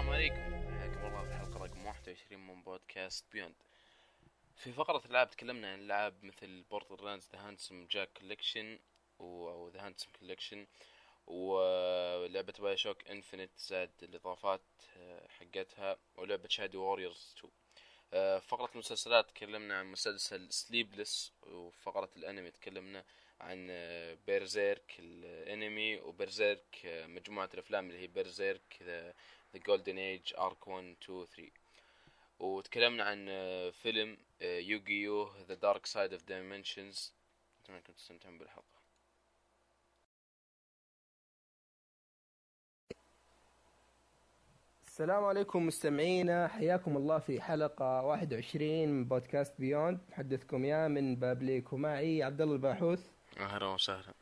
السلام عليكم. حياكم الله في الحلقة رقم 21 من بودكاست Beyond في فقرة الألعاب تكلمنا عن ألعاب مثل Borderlands The Handsome Jack Collection أو The Handsome Collection ولعبة BioShock Infinite زائد الإضافات آه، حقتها ولعبة Shadow Warrior 2 فقرة المسلسلات تكلمنا عن مسلسل Sleepless وفقرة الأنمي تكلمنا عن Berserk الانمي و Berserk مجموعة الأفلام اللي هي Berserk Golden Age Arc 1 2 3 وتكلمنا عن فيلم Yu-Gi-Oh The Dark Side of Dimensions أتمنى انكم تستمتعون بالحلقة. السلام عليكم مستمعينا. حياكم الله في حلقة 21 من بودكاست Beyond محدثكم يامن بابليك ومعي عبد الله الباحوث. أهلا وسهلا.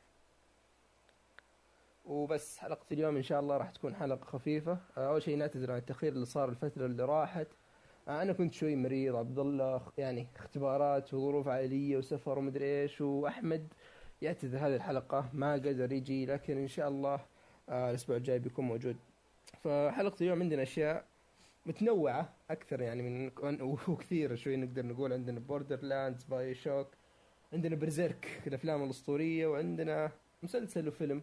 وبس حلقة اليوم إن شاء الله راح تكون حلقة خفيفة. آه، أول شيء نعتذر عن التأخير اللي صار الفترة اللي راحت. آه، أنا كنت شوي مريض عبد الله يعني اختبارات وظروف عائلية وسفر ومدري إيش وأحمد يعتذر هذه الحلقة ما قدر يجي لكن إن شاء الله آه، الأسبوع الجاي بيكون موجود. فحلقة اليوم عندنا أشياء متنوعة أكثر يعني من وكثير شوي نقدر نقول. عندنا Borderlands BioShock عندنا Berserk الأفلام الأسطورية وعندنا مسلسل وفيلم.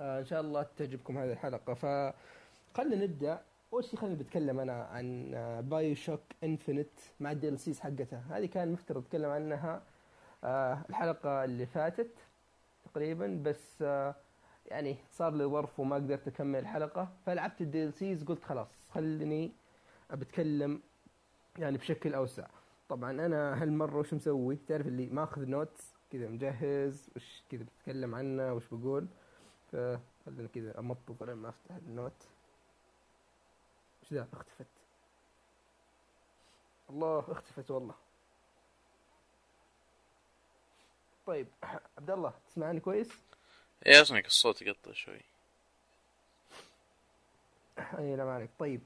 إن شاء الله تعجبكم هذه الحلقة. فخلنا نبدأ. أول شيء خلينا نتكلم أنا عن BioShock Infinite مع ال DLCs حقتها. هذه كان مفترض أتكلم عنها آه الحلقة اللي فاتت تقريبا بس آه يعني صار لي ظرف وما قدرت أكمل الحلقة. فلعبت ال DLCs قلت خلاص خليني بتكلم يعني بشكل أوسع. طبعا أنا هالمرة وش مسوي؟ تعرف اللي ماخذ notes كذا مجهز وش كذا بتكلم عنه وش بقول؟ فخلينا كذا امطط لين ما أفتح ال note. وش ذا؟ اختفت. الله اختفت والله. طيب عبد الله تسمعني كويس؟ إيه أسمعك الصوت يقطع شوي. اي لا ما عليك. طيب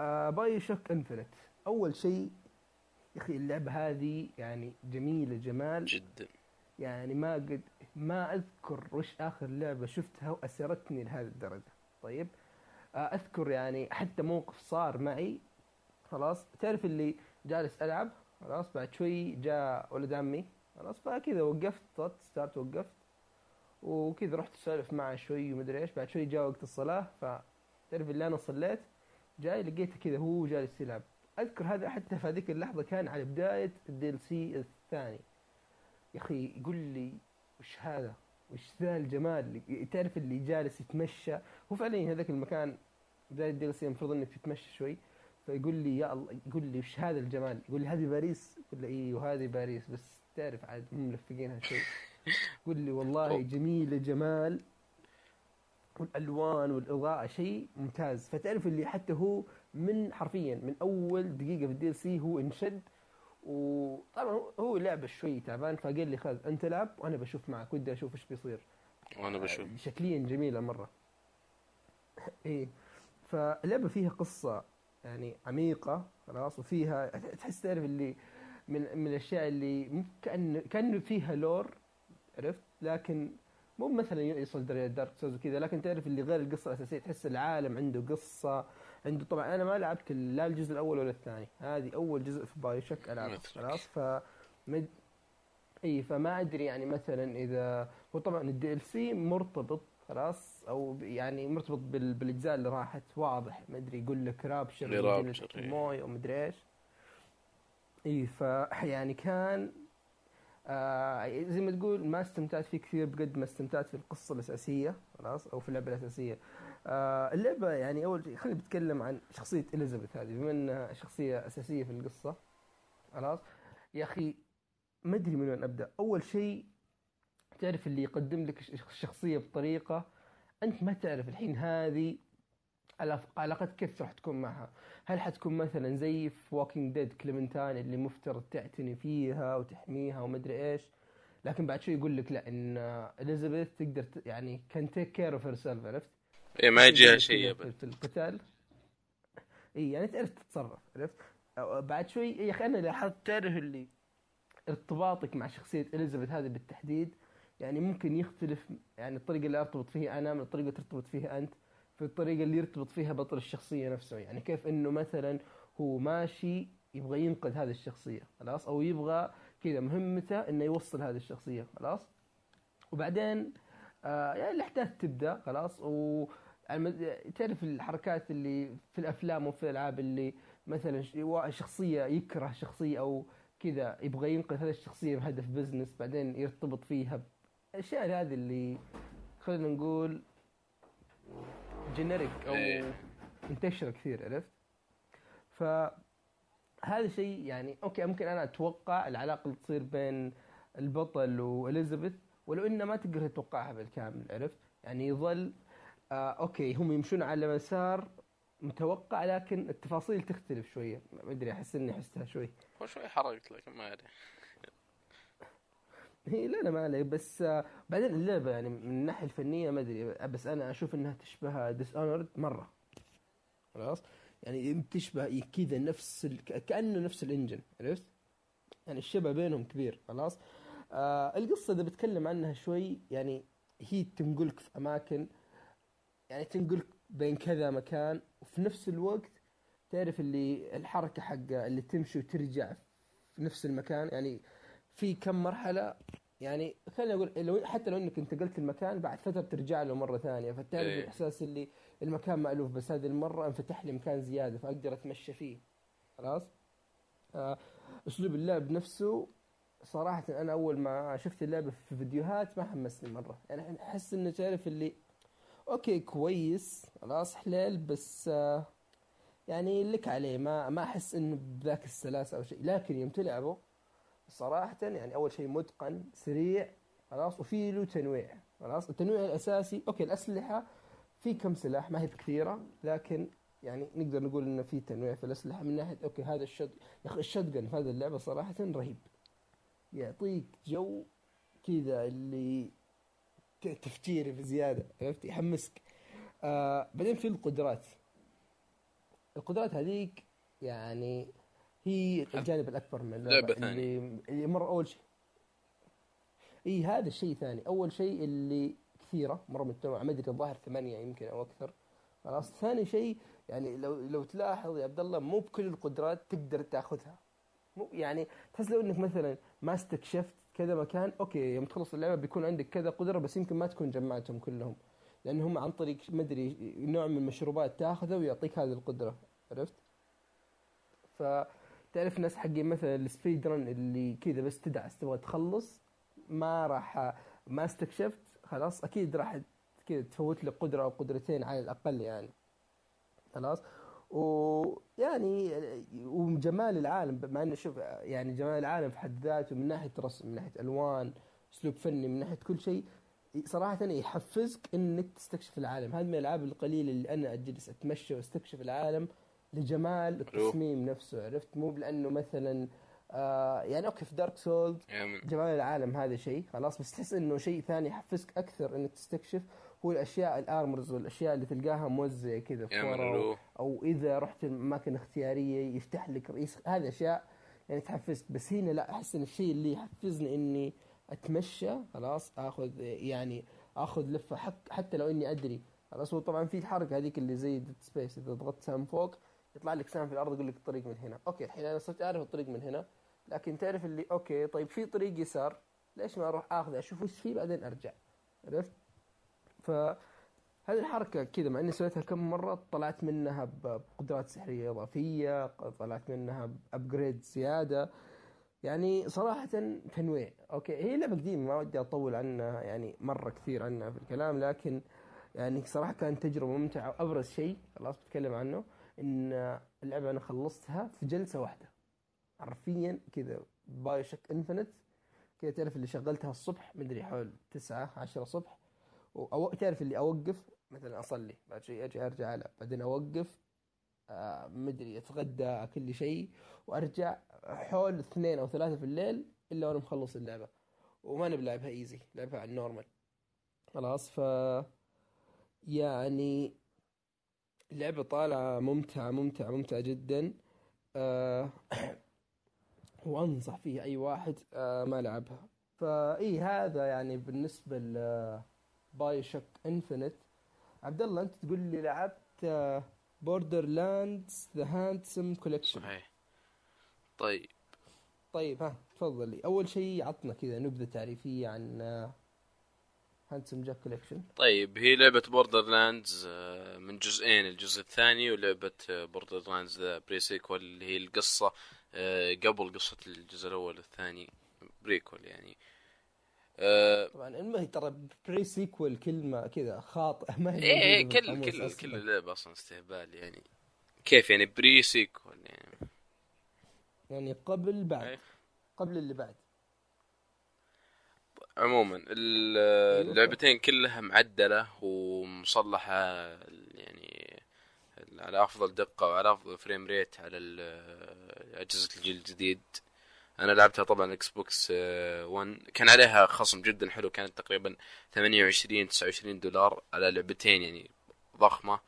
آه BioShock Infinite أول شيء يا أخي اللعبة هذه يعني جميلة جمال. جدا. يعني ما قد ما أذكر وش آخر لعبة شفتها وأسرتني لهذه الدرجة. طيب؟ آه، أذكر يعني حتى موقف صار معي. خلاص؟ تعرف اللي جالس ألعب؟ خلاص؟ بعد شوي جاء ولد عمي. خلاص؟ فكذا وقفت طط start وقفت. وكذا رحت أسولف معه شوي ومدري إيش. بعد شوي جاء وقت الصلاة. فتعرف اللي أنا صليت؟ جاي لقيته كذا هو جالس يلعب. أذكر هذا حتى في هذيك اللحظة كان على بداية ال DLC الثاني. يا أخي قل لي وش هذا؟ وش ذا الجمال تعرف اللي جالس يتمشى؟ هو فعليا هذاك المكان ال DLC المفروض انك تتمشى شوي. فيقول لي يا الله يقول لي وش هذا الجمال؟ يقول لي هذه باريس؟ يقول لي اي وهذه باريس. بس تعرف عاد مو ملفقينها شوي. يقول لي والله جميله جمال والألوان والإضاءة شيء ممتاز. فتعرف اللي حتى هو من حرفيا من أول دقيقة في ال DLC هو انشد وطبعا هو لعبه شوي تعبان فقال لي خذ انت لعب وأنا بشوف معك ودي أشوف إيش بيصير. وأنا بشوف. شكليا جميلة مرة. إيه فاللعبه فيها قصة يعني عميقة خلاص وفيها تحس تعرف اللي من من الأشياء اللي كأن كانه فيها lore عرفت؟ لكن مو مثلا يوصل درجة Dark Souls وكذا لكن تعرف اللي غير القصة الأساسية تحس العالم عنده قصة. عنده طبعا أنا ما لعبت لا الجزء الأول ولا الثاني. هذه أول جزء في BioShock العب خلاص؟ ف مد... إي فما أدري يعني مثلا اذا هو طبعا ال DLC مرتبط خلاص؟ أو يعني مرتبط بال... بالأجزاء اللي راحت. واضح. ما أدري يقول لك Rapture Rapture موي أو مدري إيش. إي ف يعني كان آه زي ما تقول ما استمتعت فيه كثير بقد ما استمتعت في القصة الأساسية خلاص؟ أو في اللعبة الأساسية. آه اللعبة يعني أول شيء خلينا نتكلم عن شخصية إليزابيث هذه. بما إنها شخصية أساسية في القصة خلاص. يا أخي ما أدري من وين أبدأ. أول شيء تعرف اللي يقدم لك الشخصية بطريقة أنت ما تعرف الحين هذه علاقتك كيف راح تكون معها. هل حتكون مثلا زي في Walking Dead Clementine اللي مفترض تعتني فيها وتحميها ومدري إيش؟ لكن بعد شوي يقول لك لا إن إليزابيث تقدر يعني can take care of عرفت؟ اي ما يجيها شيء في القتال. إي يعني تعرف تتصرف عرفت؟ بعد شوي يا أخي أنا لاحظت تعرف اللي ارتباطك مع شخصية إليزابيث هذه بالتحديد يعني ممكن يختلف يعني الطريقة اللي أرتبط فيها أنا من الطريقة اللي ترتبط فيها أنت في الطريقة اللي يرتبط فيها بطل الشخصية نفسه. يعني كيف إنه مثلا هو ماشي يبغى ينقذ هذه الشخصية خلاص؟ أو يبغى كذا مهمته إنه يوصل هذه الشخصية خلاص؟ وبعدين آه يعني الأحداث تبدأ خلاص؟ و تعرف الحركات اللي في الأفلام وفي الألعاب اللي مثلا شخصية يكره شخصية أو كذا يبغى ينقذ هذه الشخصية بهدف بزنس بعدين يرتبط فيها الأشياء هذه اللي خلينا نقول generic أو إيه. منتشرة كثير عرفت فهذا شيء يعني okay ممكن أنا أتوقع العلاقة اللي تصير بين البطل وإليزابيث ولو إنه ما تقدر تتوقعها بالكامل عرفت يعني يظل آه okay هم يمشون على مسار متوقع لكن التفاصيل تختلف شوية. ما أدري أحس إني حستها شوي. هو شوي حرقت لك ما أدري. هي لا لا ما عليك بس آه بعدين اللعبة يعني من الناحية الفنية ما أدري بس أنا أشوف إنها تشبه Dishonored مرة. خلاص؟ يعني تشبه كذا نفس ال... كأنه نفس ال engine عرفت؟ يعني الشبه بينهم كبير خلاص؟ آه القصة إذا بتكلم عنها شوي يعني هي تنقلك في أماكن يعني تنقلك بين كذا مكان وفي نفس الوقت تعرف اللي الحركة حق اللي تمشي وترجع في نفس المكان. يعني في كم مرحلة يعني خلينا نقول لو حتى لو إنك انتقلت المكان بعد فترة ترجع له مرة ثانية فتعرف إيه. الإحساس اللي المكان مألوف بس هذه المرة انفتح لي مكان زيادة فأقدر أتمشى فيه. خلاص؟ آه، أسلوب اللعب نفسه صراحة أنا أول ما شفت اللعبة في فيديوهات ما حمسني مرة. يعني أحس إنه تعرف اللي okay كويس. خلاص حلال. بس آه، يعني لك عليه. ما ما أحس إنه بذاك السلاسة أو شيء. لكن يوم تلعبه صراحة يعني أول شيء متقن سريع خلاص وفي له تنويع. خلاص التنويع الأساسي. okay الأسلحة في كم سلاح؟ ما هي بكثيرة لكن يعني نقدر نقول إنه في تنويع في الأسلحة. من ناحية okay هذا الشد يا أخي ال shotgun في هذه اللعبة صراحة رهيب. يعطيك جو كذا اللي تفكيري بزيادة عرفت يحمسك. آه بعدين في القدرات. القدرات هذيك يعني هي الجانب الأكبر من اللعبة لعبة ثانية. اللي, اللي مرة أول شيء. إي هذا الشيء ثاني. أول شيء اللي كثيرة مرة متنوعه ما أدري الظاهر ثمانية يمكن أو أكثر. خلاص؟ ثاني شيء يعني لو لو تلاحظ يا عبد الله مو بكل القدرات تقدر تأخذها. مو يعني تحس لو إنك مثلا ما استكشفت كذا مكان okay يوم تخلص اللعبة بيكون عندك كذا قدرة بس يمكن ما تكون جمعتهم كلهم. لأن هم عن طريق ما أدري نوع من المشروبات تأخذه ويعطيك هذه القدرة. عرفت؟ فتعرف ناس حقين مثلا ال speed run اللي كذا بس تدعس تبغى تخلص ما راح ما استكشفت خلاص أكيد راح كذا تفوت لك قدرة أو قدرتين على الأقل يعني. خلاص؟ ويعني وجمال العالم مع إنه شوف يعني جمال العالم في حد ذاته من ناحية رسم من ناحية ألوان أسلوب فني من ناحية كل شيء صراحة يحفزك إنك تستكشف العالم، هذه من الألعاب القليلة اللي أنا أجلس أتمشى وأستكشف العالم لجمال التصميم نفسه عرفت؟ مو لأنه مثلا آه يعني okay في Dark Souls جمال العالم هذا شيء خلاص بس تحس إنه شيء ثاني يحفزك أكثر إنك تستكشف. هو الأشياء ال armors والأشياء اللي تلقاها موزعه كذا في رو أو إذا رحت اماكن اختياريه يفتح لك رئيس هذه أشياء يعني تحفزك. بس هنا لا أحس إن الشيء اللي يحفزني إني أتمشى خلاص آخذ يعني آخذ لفة حق حتى لو إني أدري خلاص. هو طبعا في الحركة هذيك اللي زي Dead Space إذا ضغطت سهم فوق يطلع لك سهم في الأرض يقول لك الطريق من هنا. okay الحين أنا صرت أعرف الطريق من هنا لكن تعرف اللي okay طيب في طريق يسار ليش ما أروح آخذه؟ أشوف وش فيه بعدين أرجع. عرفت؟ فهذه الحركة كذا مع إني سويتها كم مرة طلعت منها بقدرات سحرية إضافية طلعت منها بابجريد زيادة. يعني صراحة تنويع. أوكي هي لعبة قديمة ما ودي أطول عنها يعني مرة كثير عنها في الكلام لكن يعني صراحة كانت تجربة ممتعة وأبرز شيء خلاص بتكلم عنه إن اللعبة أنا خلصتها في جلسة واحدة. حرفيا كذا BioShock Infinite كذا تعرف اللي شغلتها الصبح مدري حول تسعة عشرة صبح. أو تعرف اللي أوقف؟ مثلا أصلي بعد شيء أجي أرجع ألعب. بعدين أوقف آه مدري أتغدى أكل لي شيء وأرجع حول اثنين أو ثلاثة في الليل إلا وأنا مخلص اللعبة. وما بلعبها easy لعبها على ال normal. خلاص ف يعني اللعبة طالعة ممتعة ممتعة ممتعة جدا. آه وأنصح فيها أي واحد آه ما لعبها. فاي هذا يعني بالنسبة ل BioShock Infinite عبد الله أنت تقول لي لعبت Borderlands The Handsome Collection صحيح. طيب. طيب ها تفضل لي أول شيء عطنا كذا نبذة تعريفية عن Handsome Jack Collection طيب هي لعبة Borderlands من جزئين الجزء الثاني ولعبة Borderlands The Pre-Sequel اللي هي القصة آه، قبل قصة الجزء الأول والثاني prequel يعني. آه، طبعا المهم ترى pre-sequel كلمه كذا خاطئة ما هي إيه موجودة كل كل أصلاً. كل اللعبة أصلا استهبال يعني. كيف يعني pre-sequel يعني؟ يعني قبل بعد إيه. قبل اللي بعد. عموما ال- اللعبتين كلها معدلة ومصلحة يعني على أفضل دقة وعلى أفضل frame rate على أجهزة الجيل الجديد. أنا لعبتها طبعا Xbox 1 كان عليها خصم جدا حلو كانت تقريبا 28 29 دولار على لعبتين يعني ضخمة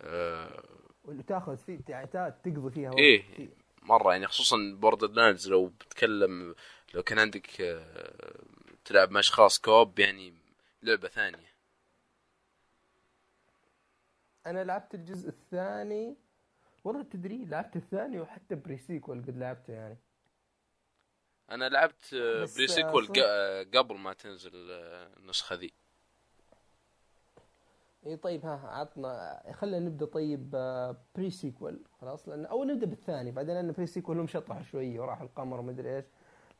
آه، واللي تأخذ فيه تا- تقضي فيها وقت إيه. فيه. مرة يعني خصوصا Borderlands لو بتكلم لو كان عندك آه، تلعب مع أشخاص co-op يعني لعبة ثانية أنا لعبت الجزء الثاني والله تدري لعبت الثاني وحتى Pre-Sequel قد لعبته يعني أنا لعبت Pre آه، Sequel. قبل ما تنزل آه، النسخة ذي إي طيب ها عطنا خلينا نبدأ طيب Pre-Sequel خلاص لأن أو نبدأ بالثاني بعدين لأن Pre-Sequel هم شطحوا شوية وراح القمر ومدري إيش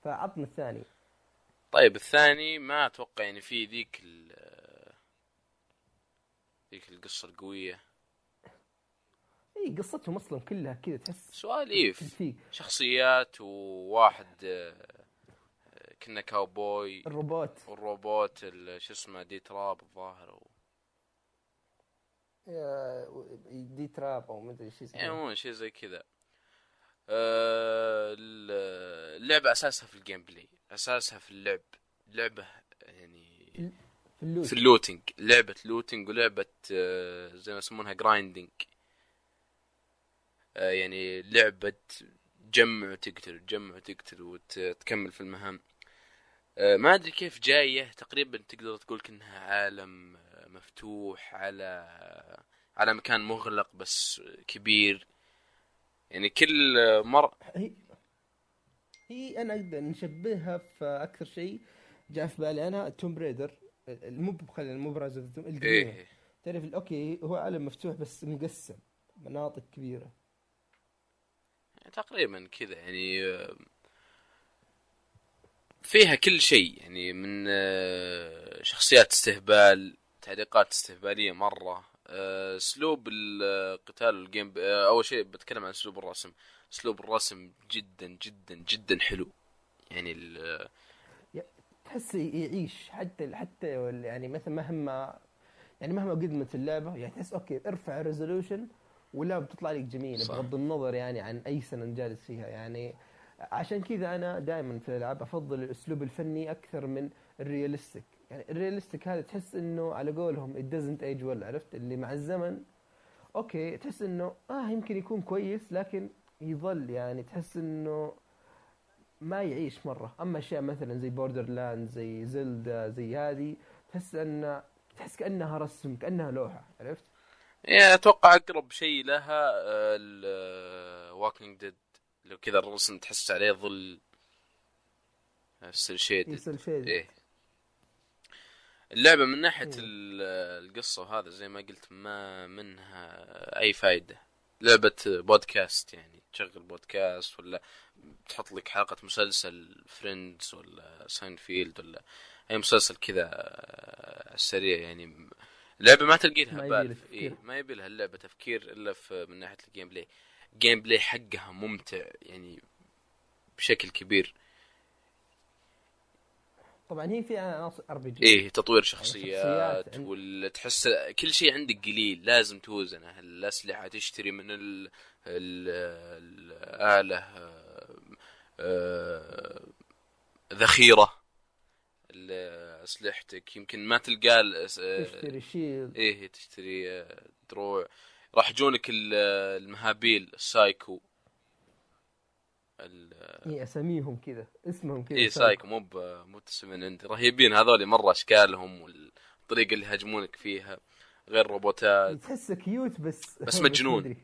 فعطنا الثاني طيب الثاني ما أتوقع يعني في ذيك ال آه، ذيك القصة القوية اي قصتهم أصلا كلها كذا تحس سواليف شخصيات وواحد آه، كنا كاوبوي. الروبوت. والروبوت ال- شو اسمه D-Trap الظاهر و- D-Trap أو مدري يعني اسمه عموما شيء زي كذا. آه، ال- اللعبة أساسها في ال gameplay أساسها في اللعب. لعبة يعني في ال loot في ال looting. لعبة looting ولعبة آه، زي ما يسمونها grinding يعني لعبة جمع وتقتل جمع وتقتل وتكمل في المهام. آه، ما أدري كيف جاية. تقريبا تقدر تقول كأنها عالم آه، مفتوح على على مكان مغلق بس كبير. يعني كل مرة هي هي أنا أقدر نشبهها في أكثر شيء. جاء في بالي أنا Tomb Raider مو خلينا مو براز القديمه إيه تعرف أوكي هو عالم مفتوح بس مقسم مناطق كبيرة. تقريبا كذا يعني فيها كل شيء يعني من آه، شخصيات استهبال تعليقات استهبالية مرة آه، أسلوب القتال وال game p- آه، أول شيء بتكلم عن أسلوب الرسم. أسلوب الرسم جدا جدا جدا حلو. يعني تحس يعيش حتى حتى يعني مثلا مهما يعني مهما قدمت اللعبة يعني تحس أوكي ارفع ال resolution واللعبه بتطلع لك جميلة صح. بغض النظر يعني عن أي سنة جالس فيها. يعني عشان كذا أنا دائما في الألعاب أفضل الأسلوب الفني أكثر من ال realistic. يعني ال realistic هذا تحس إنه على قولهم it doesn't age well عرفت؟ اللي مع الزمن أوكي تحس إنه آه يمكن يكون كويس لكن يظل يعني تحس إنه ما يعيش مرة. أما أشياء مثلا زي Borderland زي Zelda زي هذه تحس ان تحس كأنها رسم كأنها لوحة عرفت؟ يعني أتوقع أقرب شيء لها ال Walking Dead لو كذا الرسم تحس عليه ظل ال cel shade يصير شيء إيه. اللعبة من ناحية ال- القصة وهذا زي ما قلت ما منها أي فايدة. لعبة بودكاست يعني تشغل بودكاست ولا تحط لك حلقة مسلسل Friends ولا ساينفيلد ولا أي مسلسل كذا على السريع يعني. اللعبة ما تلقي لها ما يبي بال لها تفكير. إيه ما يبي لها اللعبة تفكير إلا في من ناحية ال gameplay ال gameplay حقها ممتع يعني بشكل كبير. طبعا هي فيها عناصر RPG إيه تطوير شخصيات شخصيات عند- ولا تحس كل شيء عندك قليل لازم توزنه. الأسلحة تشتري من ال... ال... الاله آه، آه، ذخيرة. اسلحتك يمكن ما تلقى تشتري شيء إيه تشتري آه، دروع. راح يجونك ال- المهابيل السايكو. ال- هي أساميهم كذا اسمهم كذا اي سايكو. مو مو تسمين عندي رهيبين هذول مرة أشكالهم والطريقة اللي يهاجمونك فيها. غير روبوتات. تحسه cute بس بس مجنون.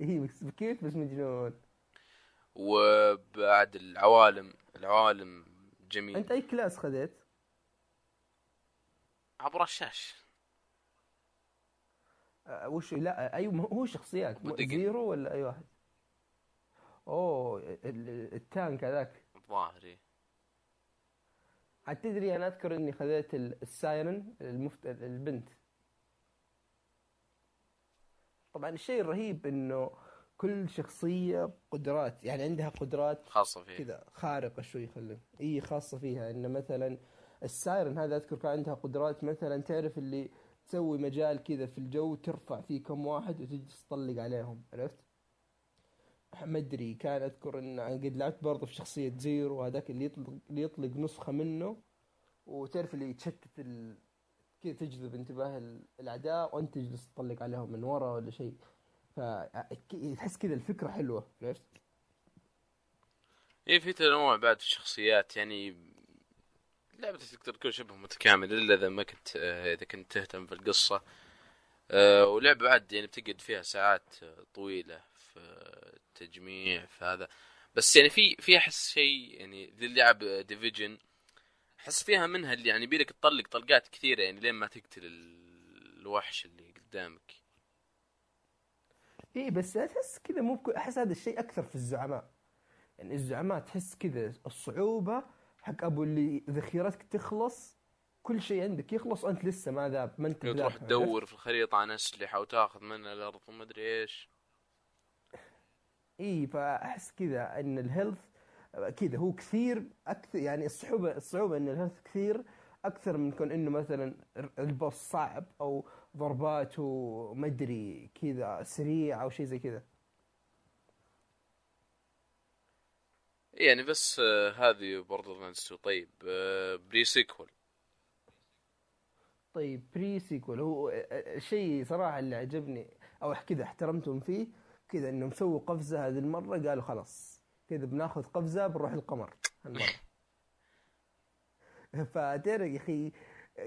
اي بس cute بس مجنون. وبعد العوالم. العوالم جميل أنت أي class خذيت؟ عبر الشاش آه، وش لا أي هو شخصيات. Zero ولا أي واحد؟ أوه ال- ال tank هذاك الظاهري عاد تدري أنا أذكر إني خذيت ال- ال Siren المفت... البنت طبعا الشيء الرهيب إنه كل شخصية قدرات يعني عندها قدرات خاصة فيه كذا خارقة شوي خلينا إي خاصة فيها. إنه مثلا ال Siren هذا أذكر كان عندها قدرات مثلا تعرف اللي تسوي مجال كذا في الجو ترفع فيه كم واحد وتجلس تطلق عليهم عرفت؟ ما أدري كان أذكر إن قد لعبت برضه في شخصية Zero هذاك اللي يطلق اللي يطلق نسخة منه وتعرف اللي يتشتت ال... كذا تجذب انتباه ال- الأعداء وأنت تجلس تطلق عليهم من ورا ولا شيء. فتحس كذا الفكرة حلوة عرفت؟ إيه في تنوع بعد في الشخصيات يعني لعبة تقدر تكون شبه متكامل إلا إذا ما كنت آه، إذا كنت تهتم في القصة. آه، ولعبة بعد يعني بتقعد فيها ساعات آه، طويلة في التجميع في هذا. بس يعني في في أحس شيء يعني ذي اللعب ديفيجن أحس فيها منها اللي يعني بيلك تطلق طلقات كثيرة يعني لين ما تقتل ال- الوحش اللي قدامك. إيه بس تحس كذا مو أحس هذا الشيء أكثر في الزعماء يعني الزعماء تحس كذا الصعوبة حق أبو اللي ذخيرتك تخلص كل شيء عندك يخلص وأنت لسه ما ذاب ما أنت تروح؟ تدور في الخريطة عن اسلحة وتاخذ منها الأرض وما أدري إيش اي فأحس كذا إن ال health كذا هو كثير أكثر يعني الصعوبة الصعوبة إن ال health كثير أكثر من كون إنه مثلا ال boss صعب أو ضرباته ما ادري كذا سريع أو شيء زي كذا. يعني بس آه، هذه Borderlands 2 طيب آه، بري سيكول طيب بري سيكول هو الشيء صراحة اللي عجبني أو كذا احترمتهم فيه كذا إنهم سووا قفزة هذه المرة قالوا خلاص كذا بناخذ قفزة بنروح القمر هالمرة. فتعرف يا أخي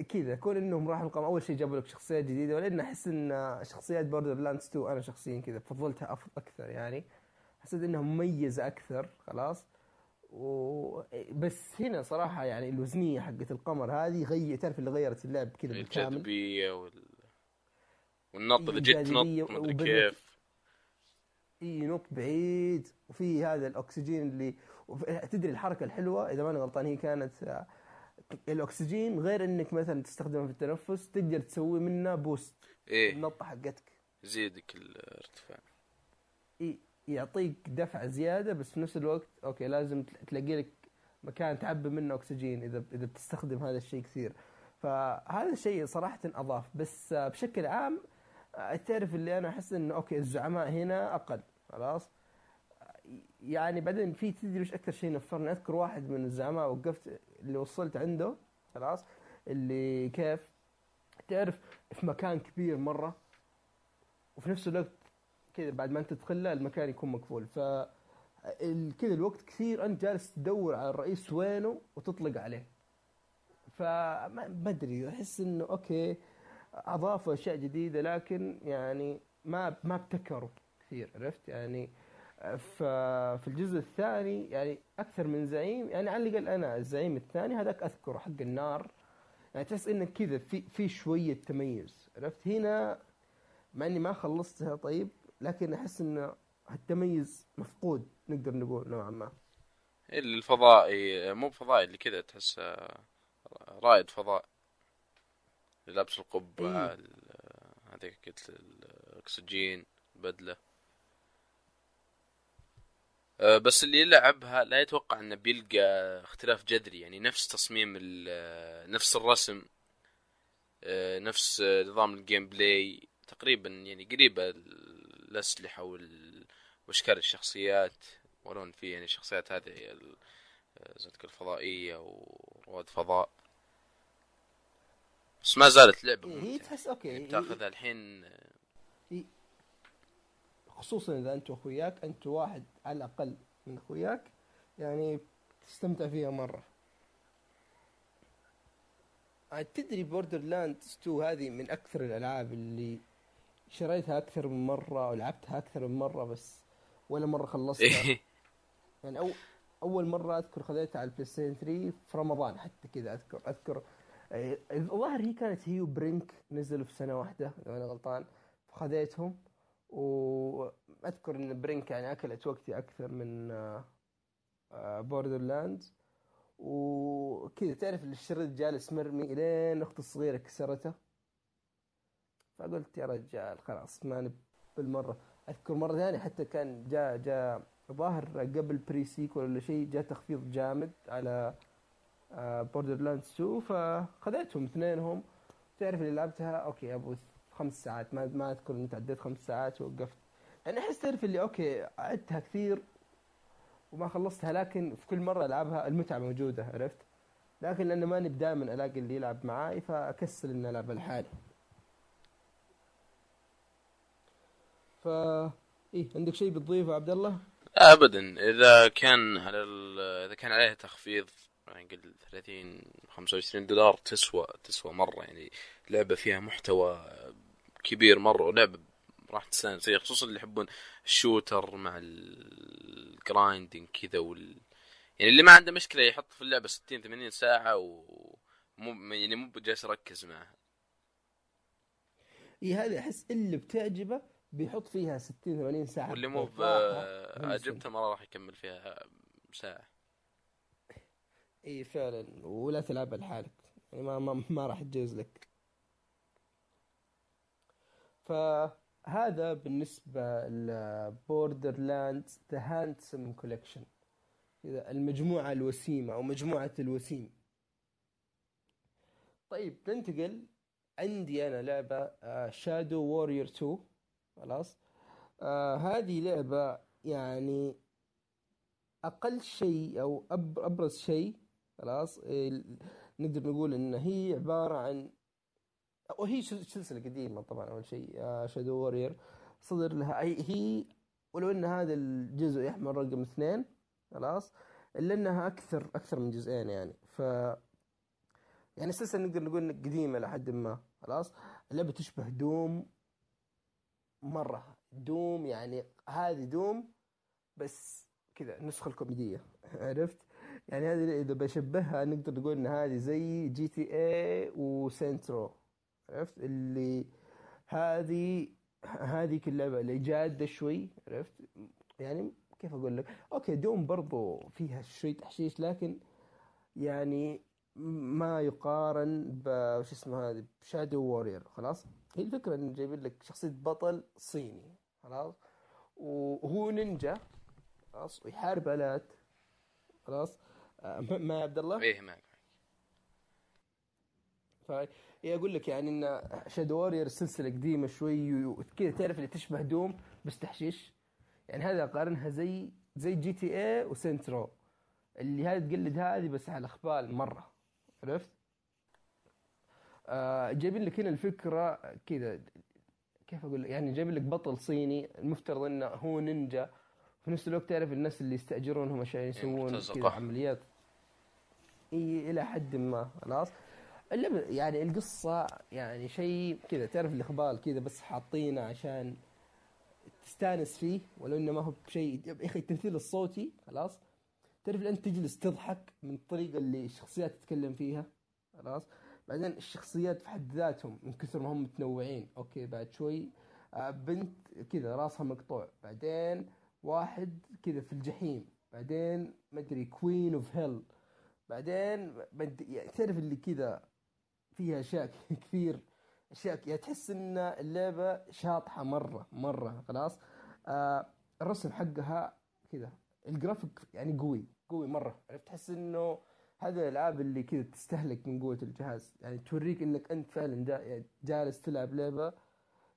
كذا كون إنهم راحوا القمر أول شيء جابوا لك شخصيات جديدة ولأن أحس إن شخصيات Borderlands 2 أنا شخصيا كذا فضلتها أف- أكثر يعني. حسيت إنها مميزة أكثر خلاص. و... بس هنا صراحة يعني الوزنية حقت القمر هذه غير تعرف اللي غيرت اللعب كذا بالكامل؟ الجاذبية وال... والنط إيه، تنط الجاذبية مدري وبدأت- كيف. اي ينط بعيد وفي هذا الأكسجين اللي تدري الحركة الحلوة؟ إذا ماني غلطان هي كانت الأكسجين غير إنك مثلا تستخدمه في التنفس تقدر تسوي منه boost. إيه. النطه حقتك. يزيدك الارتفاع. إي يعطيك دفعه زيادة بس في نفس الوقت أوكي لازم تل- تلاقي لك مكان تعبي منه أكسجين إذا إذا بتستخدم هذا الشيء كثير. فهذا الشيء صراحة أضاف بس بشكل عام تعرف اللي أنا أحس إنه أوكي الزعماء هنا أقل خلاص؟ يعني بعدين في تدري وش أكثر شيء نفرني؟ أذكر واحد من الزعماء وقفت اللي وصلت عنده خلاص اللي كيف؟ تعرف في مكان كبير مرة وفي نفس الوقت كذا بعد ما أنت تدخله المكان يكون مقفول. ف كذا الوقت كثير أنت جالس تدور على الرئيس وينه وتطلق عليه. فما ما أدري أحس إنه أوكي أضافوا أشياء جديدة لكن يعني ما ما ابتكروا كثير عرفت؟ يعني في الجزء الثاني يعني أكثر من زعيم يعني على الأقل أنا الزعيم الثاني هذاك أذكره حق النار. يعني تحس انك كذا في في شوية تميز عرفت؟ هنا مع إني ما خلصتها طيب لكن أحس إنه التميز مفقود نقدر نقول نوعا ما. الفضائي مو بفضائي اللي كذا تحسه رائد فضاء. اللي لابس القبعة إيه. ال- هذيك قلت الأكسجين بدلة. أه، بس اللي يلعبها لا يتوقع إنه بيلقى اختلاف جذري يعني نفس تصميم ال- نفس الرسم أه، نفس نظام ال gameplay تقريبا يعني قريبة الأسلحة وال- وأشكال الشخصيات ولو ان في يعني الشخصيات هذه هي ال- زي ما تقول فضائية ورواد فضاء. بس ما زالت لعبة هي ممتعة. تحس أوكي يعني هي- بتاخذها الحين خصوصا إذا أنت وأخوياك أنت واحد على الأقل من أخوياك يعني تستمتع فيها مرة. عاد تدري Borderland 2 هذه من أكثر الألعاب اللي شريتها أكثر من مرة ولعبتها أكثر من مرة بس ولا مرة خلصتها. يعني أو أول مرة أذكر خذيتها على ال PlayStation 3 في رمضان حتى كذا اذكر أذكر. إيه، الظاهر هي كانت هي و Brink نزلوا في سنة واحدة لو أنا غلطان فخذيتهم. وأذكر إن Brink يعني أكلت وقتي أكثر من Borderland وكذا تعرف الشريط جالس مرمي إلين أختي الصغيرة كسرته. فقلت يا رجال خلاص ماني بالمرة. أذكر مرة ثانية حتى كان جاء جاء ظاهر قبل Pre-Sequel ولا شيء جاء تخفيض جامد على Borderlands 2 فخذيتهم اثنينهم. تعرف اللي لعبتها؟ أوكي أبو خمس ساعات ما ما أذكر انت عديت خمس ساعات ووقفت يعني أحس تعرف اللي أوكي عدتها كثير وما خلصتها لكن في كل مرة ألعبها المتعة موجودة عرفت لكن لأنه ماني دائما ألاقي اللي يلعب معاي فأكسل إني ألعب لحالي ف إيه عندك شيء بتضيفه عبد الله؟ ابدا إذا كان على. إذا كان عليها تخفيض يعني قل 30 25 دولار تسوى تسوى مرة يعني لعبة فيها محتوى كبير مرة ولعبه راح تستانس فيها خصوصا اللي يحبون ال shooter مع ال grinding كذا وال يعني اللي ما عنده مشكلة يحط في اللعبة 60 80 ساعة و مو يعني مو جالس يركز معها إي هذه أحس اللي بتعجبه بيحط فيها 60 80 ساعة واللي مو عجبته ما راح يكمل فيها ساعة. إي فعلا. ولا تلعبها لحالك. يعني ما ما, ما راح تجوز لك. فهذا بالنسبة ل Borderland The Handsome Collection المجموعة الوسيمة أو مجموعة الوسيم. طيب ننتقل. عندي أنا لعبة Shadow Warrior 2 خلاص. آه هذه لعبة يعني أقل شيء أو أب أبرز شيء. خلاص نقدر نقول إن هي عبارة عن وهي سلسلة قديمة طبعا أول شيء Shadow Warrior صدر لها أي هي ولو إن هذا الجزء يحمل رقم اثنين خلاص إلا إنها أكثر أكثر من جزئين يعني. ف يعني السلسلة نقدر نقول إنها قديمة لحد ما خلاص. اللعبة تشبه دوم مرة. دوم يعني هذه دوم بس كذا النسخة الكوميدية عرفت؟ يعني هذه إذا بشبهها نقدر نقول إن هذه زي GTA و Saints Row عرفت؟ اللي هذه هذيك اللعبة اللي جادة شوي عرفت؟ يعني كيف أقول لك؟ أوكي دوم برضو فيها شوي تحشيش لكن يعني ما يقارن بش اسمه هذه؟ ب Shadow Warrior خلاص؟ هي الفكرة إن جايبين لك شخصية بطل صيني خلاص؟ وهو نينجا خلاص؟ ويحارب آلات خلاص؟ آه، ما عبد الله؟ إيه معك فهي أقول لك يعني إن Shadow Warrior سلسلة قديمة شوي وكذا تعرف اللي تشبه دوم بس تحشيش. يعني هذا اقارنها زي زي GTA و Saints Row اللي هذه تقلد هذه بس على اخبال مرة. عرفت؟ آه جايبين لك هنا الفكرة كذا. كيف أقول لك؟ يعني جايبين لك بطل صيني المفترض إنه هو نينجا. في نفس الوقت تعرف الناس اللي يستاجرونهم عشان يسوون عمليات. إي إلى حد ما خلاص. يعني القصة يعني شيء كذا تعرف الإخبار كذا بس حاطينه عشان تستانس فيه ولو إنه ما هو بشيء يا أخي التمثيل الصوتي خلاص. تعرف انت تجلس تضحك من الطريقة اللي الشخصيات تتكلم فيها خلاص. بعدين الشخصيات في حد ذاتهم من كثر ما هم متنوعين. أوكي بعد شوي آه، بنت كذا راسها مقطوع. بعدين واحد كذا في الجحيم. بعدين مدري queen of hell بعدين. يعني تعرف اللي كذا فيها أشياء كثير أشياء يعني تحس إن اللعبة شاطحة مرة مرة. خلاص؟ آه الرسم حقها كذا. الجرافيك يعني قوي قوي مرة. عرفت تحس إنه هذه الألعاب اللي كذا تستهلك من قوة الجهاز. يعني توريك إنك أنت فعلا يعني جالس تلعب لعبة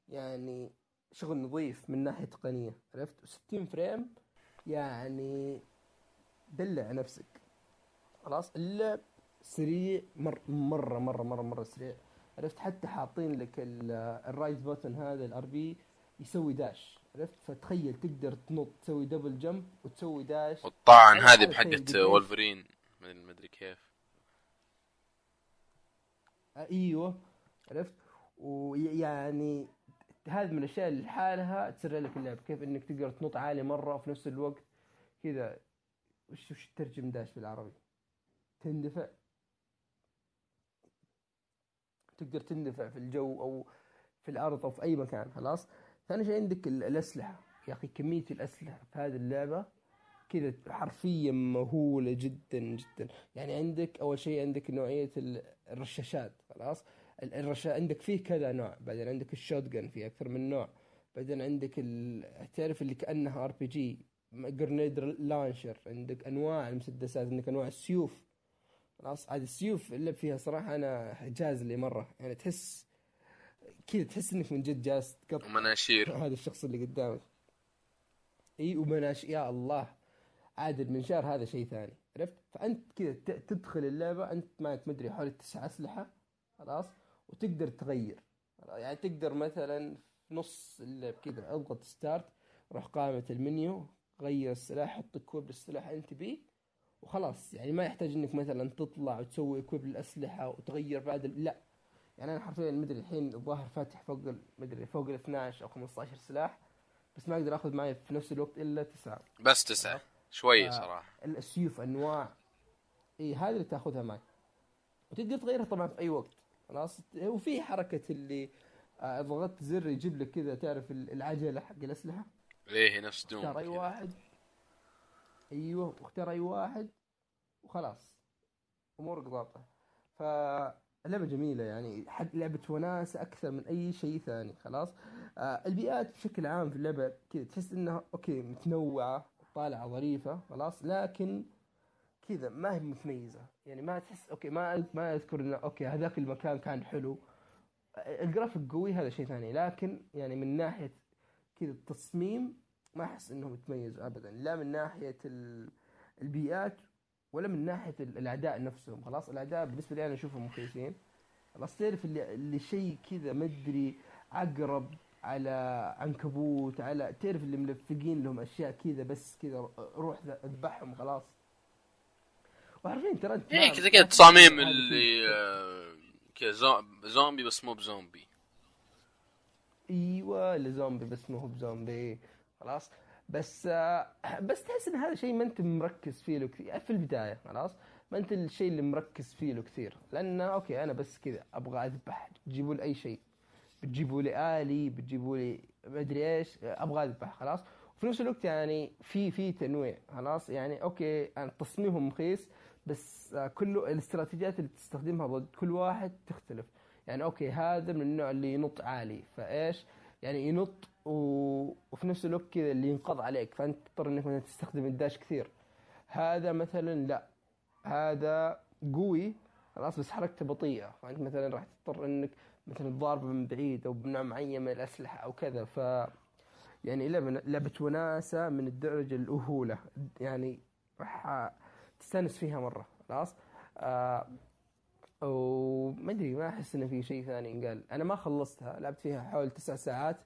يعني شغل نظيف من ناحية تقنية. عرفت؟ 60 frame يعني دلع نفسك. خلاص؟ اللعب سريع مر مرة مرة مرة مرة سريع. عرفت؟ حتى حاطين لك ال- ال right button هذا ال RB يسوي dash عرفت؟ فتخيل تقدر تنط تسوي double jump وتسوي dash والطعن هذه بحقت. وولفرين ما ادري كيف. إيوه. عرفت؟ ويعني هذه من الأشياء اللي لحالها تسرع لك اللعب. كيف إنك تقدر تنط عالي مرة وفي نفس الوقت. كذا. وش وش ترجم داش بالعربي؟ تندفع. تقدر تندفع في الجو أو في الأرض أو في أي مكان خلاص؟ ثاني شيء عندك ال- الأسلحة. يا أخي كمية الأسلحة في هذه اللعبة كذا حرفيا مهولة جدا جدا. يعني عندك أول شيء عندك نوعية ال- الرشاشات خلاص؟ ال- الرشا عندك فيه كذا نوع. بعدين عندك ال shotgun في أكثر من نوع. بعدين عندك ال... تعرف اللي كأنها RPG grenade launcher عندك أنواع المسدسات عندك أنواع السيوف. خلاص هذه السيوف اللي فيها صراحة أنا جاز لي مرة. يعني تحس كذا تحس إنك من جد جالس تقطع ومناشير. هذا الشخص اللي قدامك. إي ومناشير يا الله. عاد المنشار هذا شيء ثاني. عرفت؟ فأنت كذا تدخل اللعبة أنت معك مدري حوالي تسع أسلحة. خلاص؟ وتقدر تغير. يعني تقدر مثلا في نص اللعب كذا أضغط start روح قائمة المنيو غير السلاح حط equip للسلاح اللي أنت بيه. وخلاص يعني ما يحتاج إنك مثلا تطلع وتسوي equip للأسلحة وتغير بعد لا. يعني أنا حرفيا مدري الحين الظاهر فاتح فوق مدري فوق ال 12 أو 15 سلاح بس ما أقدر آخذ معي في نفس الوقت إلا تسعة. بس تسعة. شوي آه. صراحة. السيوف أنواع. إي هذه اللي تاخذها معك وتقدر تغيرها طبعا في أي وقت. خلاص؟ وفي حركة اللي آه، ضغطت زر يجيب لك كذا تعرف ال- العجلة حق الأسلحة؟ ليه نفس دوم اختار اي. واحد. أيوه واختار أي واحد وخلاص. أمورك ضابطة. فلعبة جميلة يعني حق لعبة وناسه أكثر من أي شيء ثاني خلاص؟ آه البيئات بشكل عام في اللعبة كذا تحس إنها أوكي متنوعة طالعة ظريفة خلاص؟ لكن كذا ما هي متميزة. يعني ما تحس أوكي ما ما أذكر إنه أوكي هذاك المكان كان حلو. الجرافيك قوي هذا شيء ثاني. لكن يعني من ناحية كذا التصميم ما أحس انه متميز ابدا لا من ناحية ال- البيئات ولا من ناحية ال- الأعداء نفسهم. خلاص الأعداء بالنسبة لي أنا أشوفهم كويسين خلاص تعرف اللي, اللي شيء كذا مدري عقرب على عنكبوت على تعرف اللي ملفقين لهم أشياء كذا بس كذا روح اذبحهم خلاص. وعارفين ترى أنت إيه كذا كذا تصاميم اللي آه، كذا زو- زومبي بس مو بزومبي إيوه اللي زومبي بس ما هو بزومبي خلاص؟ بس آه، بس تحس إن هذا شيء ما أنت مركز فيه له كثير. في البداية خلاص؟ ما أنت الشيء اللي مركز فيه له كثير. لأن أوكي أنا بس كذا أبغى أذبح. تجيبوا لي أي شيء. بتجيبوا لي آلي بتجيبوا لي ما أدري إيش أبغى أذبح خلاص؟ وفي نفس الوقت يعني في في تنويع خلاص؟ يعني أوكي يعني تصميمهم رخيص بس آه، كله الاستراتيجيات اللي تستخدمها ضد كل واحد تختلف. يعني أوكي هذا من النوع اللي ينط عالي فإيش؟ يعني ينط و... وفي نفس الوقت كذا اللي ينقض عليك فأنت تضطر إنك مثلا تستخدم الداش كثير. هذا مثلا لا. هذا قوي خلاص بس حركته بطيئة. فأنت مثلا راح تضطر إنك مثلا تضاربه من بعيد أو بنوع معين من الأسلحة أو كذا. ف يعني لعبه لعبة وناسة من الدرجة الأهولة. يعني راح تستأنس فيها مرة. خلاص؟ آه وما ادري ما أحس إنه في شيء ثاني ينقال أنا ما خلصتها لعبت فيها حوالي تسع ساعات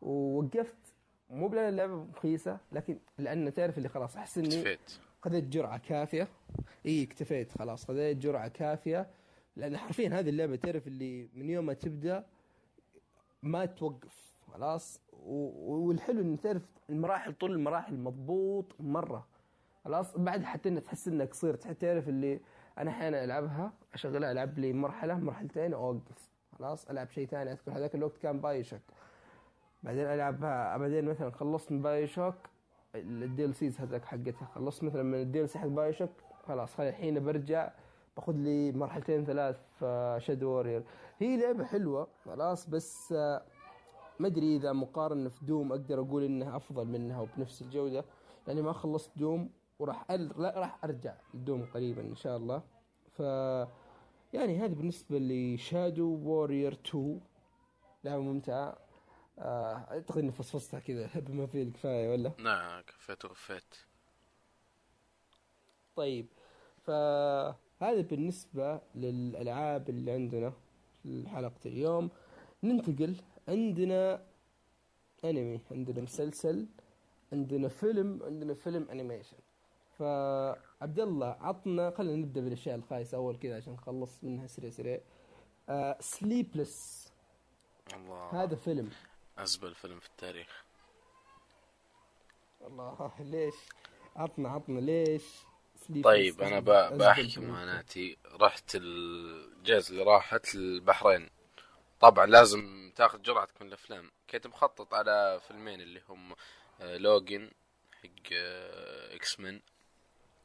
ووقفت. مو ب لأن اللعبه رخيصة لكن لأن تعرف اللي خلاص أحس إني اكتفيت. خذيت جرعة كافية. إي اكتفيت خلاص خذيت جرعة كافية. لأن حرفيا هذه اللعبة تعرف اللي من يوم ما تبدأ ما توقف خلاص. والحلو إنه تعرف المراحل طول المراحل مضبوط مرة خلاص. بعد حتى انك تحس إنك تحس تعرف اللي أنا أحيانا ألعبها اشغلها ألعب لي مرحلة مرحلتين وأوقف. خلاص ألعب شيء ثاني أذكر هذاك الوقت كان BioShock بعدين ألعبها بعدين مثلا خلصت من BioShock ال DLCs هذاك حقتها. خلصت مثلا من ال DLC حق BioShock خلاص خلي الحين برجع باخذ لي مرحلتين ثلاث في Shadow Warrior هي لعبة حلوة خلاص بس آه، ما أدري إذا مقارنة في دوم أقدر أقول إنها أفضل منها وبنفس الجودة لأني ما خلصت دوم وراح أر... لا راح أرجع لدوم قريبا إن شاء الله. ف يعني هذه بالنسبة ل Shadow Warrior 2 لعبة ممتعة. آه، أعتقد إني فصفصتها كذا. بما فيه الكفاية ولا؟ نعم كفيت ووفيت. طيب. فهذا بالنسبة للألعاب اللي عندنا في حلقة اليوم. ننتقل. عندنا أنمي عندنا مسلسل عندنا فيلم عندنا فيلم animation فعبد الله عطنا خلينا نبدأ بالأشياء الخايسة أول كذا عشان نخلص منها سريع سريع. Sleepless الله. هذا فيلم. أزبل فيلم في التاريخ. الله ليش؟ عطنا عطنا ليش طيب أنا بحكي. معاناتي رحت الإجازة اللي راحت البحرين. طبعا لازم تاخذ جرعتك من الأفلام. كنت مخطط على فيلمين اللي هم آه، Logan حق آه، X-Men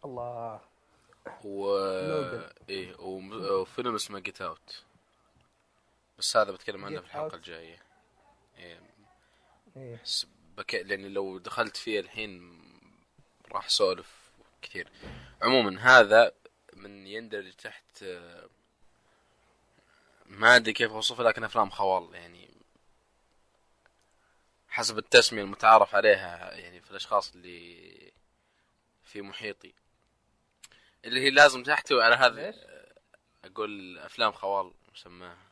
الله. و. إيه وم- وفيلم اسمه Get Out بس هذا بتكلم عنه في الحلقة Out. الجاية. إيه. إيه. بك... لأن لو دخلت فيه الحين راح أسولف كثير. عموما هذا من يندرج تحت آه، ما أدري كيف أوصفه لكن أفلام خوال يعني. حسب التسمية المتعارف عليها يعني في الأشخاص اللي في محيطي. اللي هي لازم تحتوي على هذا ليش؟ أقول أفلام خوال مسماها.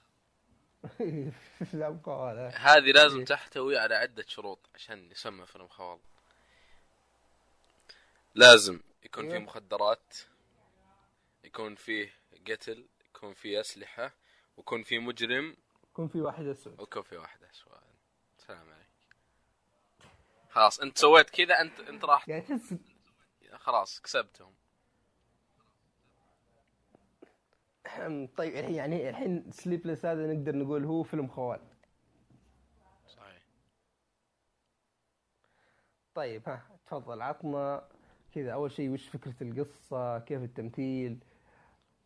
لا قال هذه لازم إيه. تحتوي على عدة شروط عشان يسمى فيلم خوال. لازم يكون فيه. مخدرات يكون فيه قتل يكون فيه أسلحة ويكون فيه مجرم. يكون في واحد أسود. ويكون فيه واحد أسود. سلام عليك خلاص أنت سويت كذا انت أنت راح يعني تحس خلاص كسبتهم. طيب الحين يعني الحين Sleepless هذا نقدر نقول هو فيلم خوال. صحيح. طيب ها تفضل عطنا كذا. أول شيء وش فكرة القصة؟ كيف التمثيل؟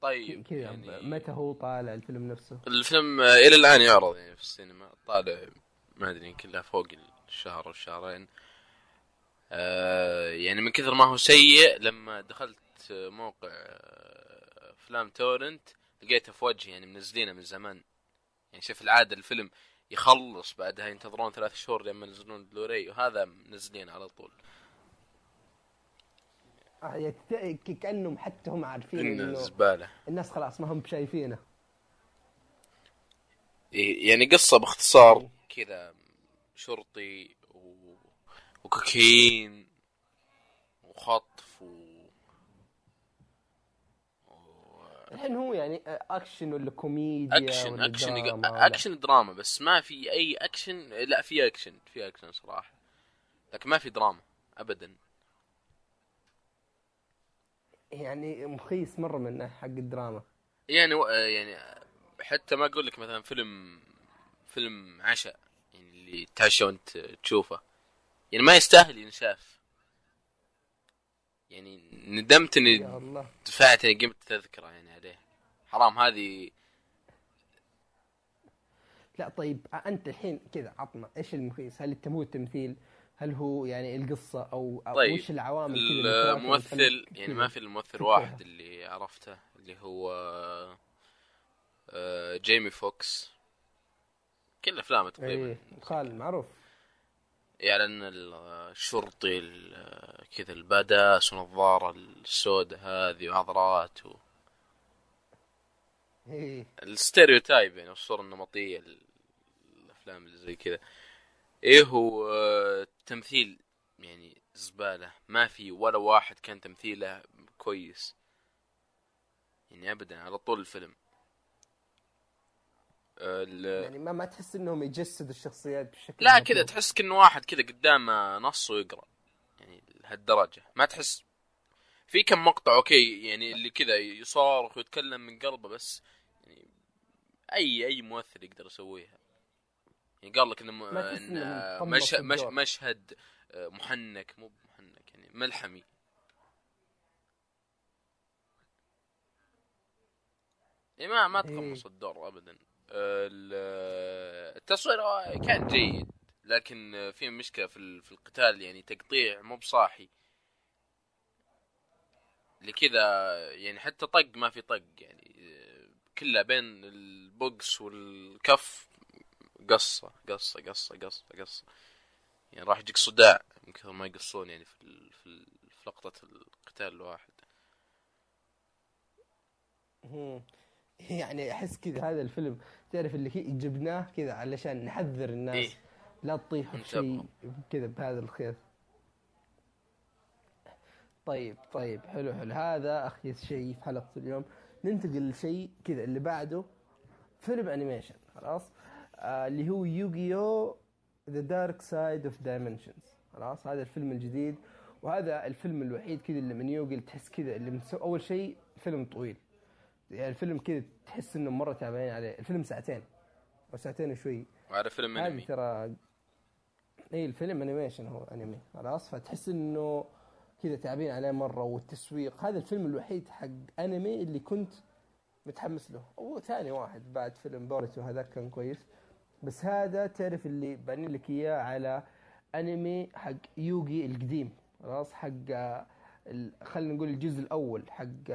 طيب كذا يعني متى هو طالع الفيلم نفسه؟ الفيلم إلى الآن يعرض يعني في السينما. طالع ما أدري يمكن له فوق الشهر والشهرين آه يعني من كثر ما هو سيء لما دخلت موقع أفلام تورنت لقيته في وجهي يعني منزلينه من زمان. يعني شوف العادة الفيلم يخلص بعدها ينتظرون ثلاث شهور لما ينزلون بلوراي وهذا منزلين على طول. كأنهم حتى هم عارفين إنه زبالة. الناس خلاص ما هم شايفينه. يعني قصة باختصار كذا شرطي و... وكوكايين وخطف و... و... الحين هو يعني آه، اكشن ولا كوميديا اكشن ولا اكشن دراما اكشن دراما بس ما في أي اكشن لا في اكشن في اكشن صراحة. لكن ما في دراما ابدا. يعني مخيس مرة من حق الدراما. يعني و... يعني حتى ما أقول لك مثلا فيلم فيلم عشاء يعني اللي تعشى وأنت تشوفه. يعني ما يستاهل ينشاف. يعني ندمت إني دفعت يعني قيمة تذكرة يعني. حرام هذه. لا طيب أنت الحين كذا عطنا إيش المخيس هل هو التمثيل هل هو يعني القصة أو, أو طيب وش العوامل كذا الممثل يعني؟ ما في الممثل. واحد اللي عرفته اللي هو آه، جيمي فوكس. كل أفلامه تقريبا إيه خال معروف. يعلن الشرطي ال- كذا الباداس ونظارة السوداء هذه وعضلات و... إيه. الستيريوتايب يعني الصورة النمطية ال- الأفلام اللي زي كذا. إيه هو آه، تمثيل يعني زبالة. ما في ولا واحد كان تمثيله كويس. يعني أبدا على طول الفيلم. ال- يعني ما ما تحس إنهم يجسدوا الشخصيات بشكل لا. كذا تحس كأنه واحد كذا قدامه نص ويقرأ. يعني لهالدرجة. ما تحس. في كم مقطع أوكي يعني اللي كذا يصارخ ويتكلم من قلبه بس يعني أي أي ممثل يقدر يسويها. يعني قال لك انه إن إنه مش مش. مشهد آه، محنك مو محنك يعني ملحمي. يعني ما ما تقمص الدور ابدا. ال- التصوير كان جيد. لكن في مشكلة في في القتال يعني تقطيع مو بصاحي. لكذا يعني حتى طق ما في طق يعني كلها بين البوكس والكف قصة قصة قصة قصة قصة. يعني راح يجيك صداع من كثر ما يقصون يعني في ال- في ال- في لقطة القتال الواحد. يعني أحس كذا هذا الفيلم. تعرف اللي جبناه كذا علشان نحذر الناس. إيه. لا تطيحوا. شيء كذا بهذا الخير. طيب طيب حلو حلو. هذا اخيس شيء في حلقة اليوم. ننتقل لشيء كذا اللي بعده. فيلم animation خلاص؟ آه اللي هو Yu-Gi-Oh The Dark Side of Dimensions خلاص؟ هذا الفيلم الجديد وهذا الفيلم الوحيد كذا اللي من يوغي اللي تحس كذا اللي مسو... أول شيء فيلم طويل. يعني الفيلم كذا تحس إنه مرة تعبانين عليه. الفيلم ساعتين أو ساعتين وشوي. وعلى فيلم أنمي. ترى اي الفيلم animation هو أنمي خلاص؟ فتحس إنه كذا تعبانين عليه مرة والتسويق. هذا الفيلم الوحيد حق أنمي اللي كنت متحمس له. هو ثاني واحد بعد فيلم بوروتو هذاك كان كويس. بس هذا تعرف اللي باني لك إياه على أنمي حق يوغي القديم. خلاص حق خلينا نقول الجزء الأول حق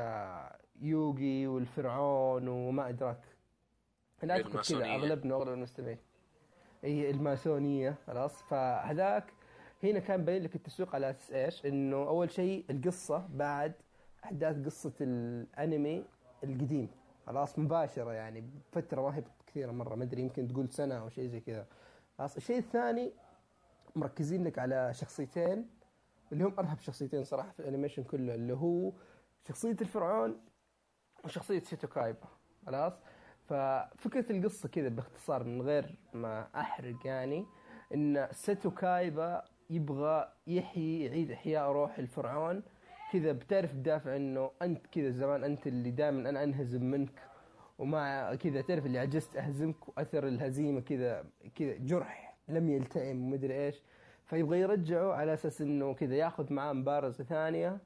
يوغي والفرعون وما أدراك. أذكر كذا. أغلبنا واغلب المستمعين. هي الماسونية. خلاص فهذاك هنا كان باين لك التسويق على أساس إيش؟ إنه أول شيء القصة بعد أحداث قصة الأنمي القديم. خلاص مباشرة يعني بفترة ما هي كثيرة مرة ما أدري يمكن تقول سنة أو شيء زي كذا. خلاص الشيء الثاني مركزين لك على شخصيتين اللي هم أرهب شخصيتين صراحة في ال animation كله اللي هو شخصية الفرعون وشخصية سيتو كايبا. خلاص؟ ففكرة القصة كذا باختصار من غير ما أحرق يعني إن سيتو كايبا يبغى يحيي يعيد إحياء روح الفرعون. كذا بتعرف تدافع إنه أنت كذا زمان أنت اللي دائما أنا أنهزم منك. ومع كذا تعرف اللي عجزت أهزمك وأثر الهزيمة كذا كذا جرح لم يلتئم ومدري إيش. فيبغى يرجعه على أساس إنه كذا ياخذ معاه مبارزة ثانية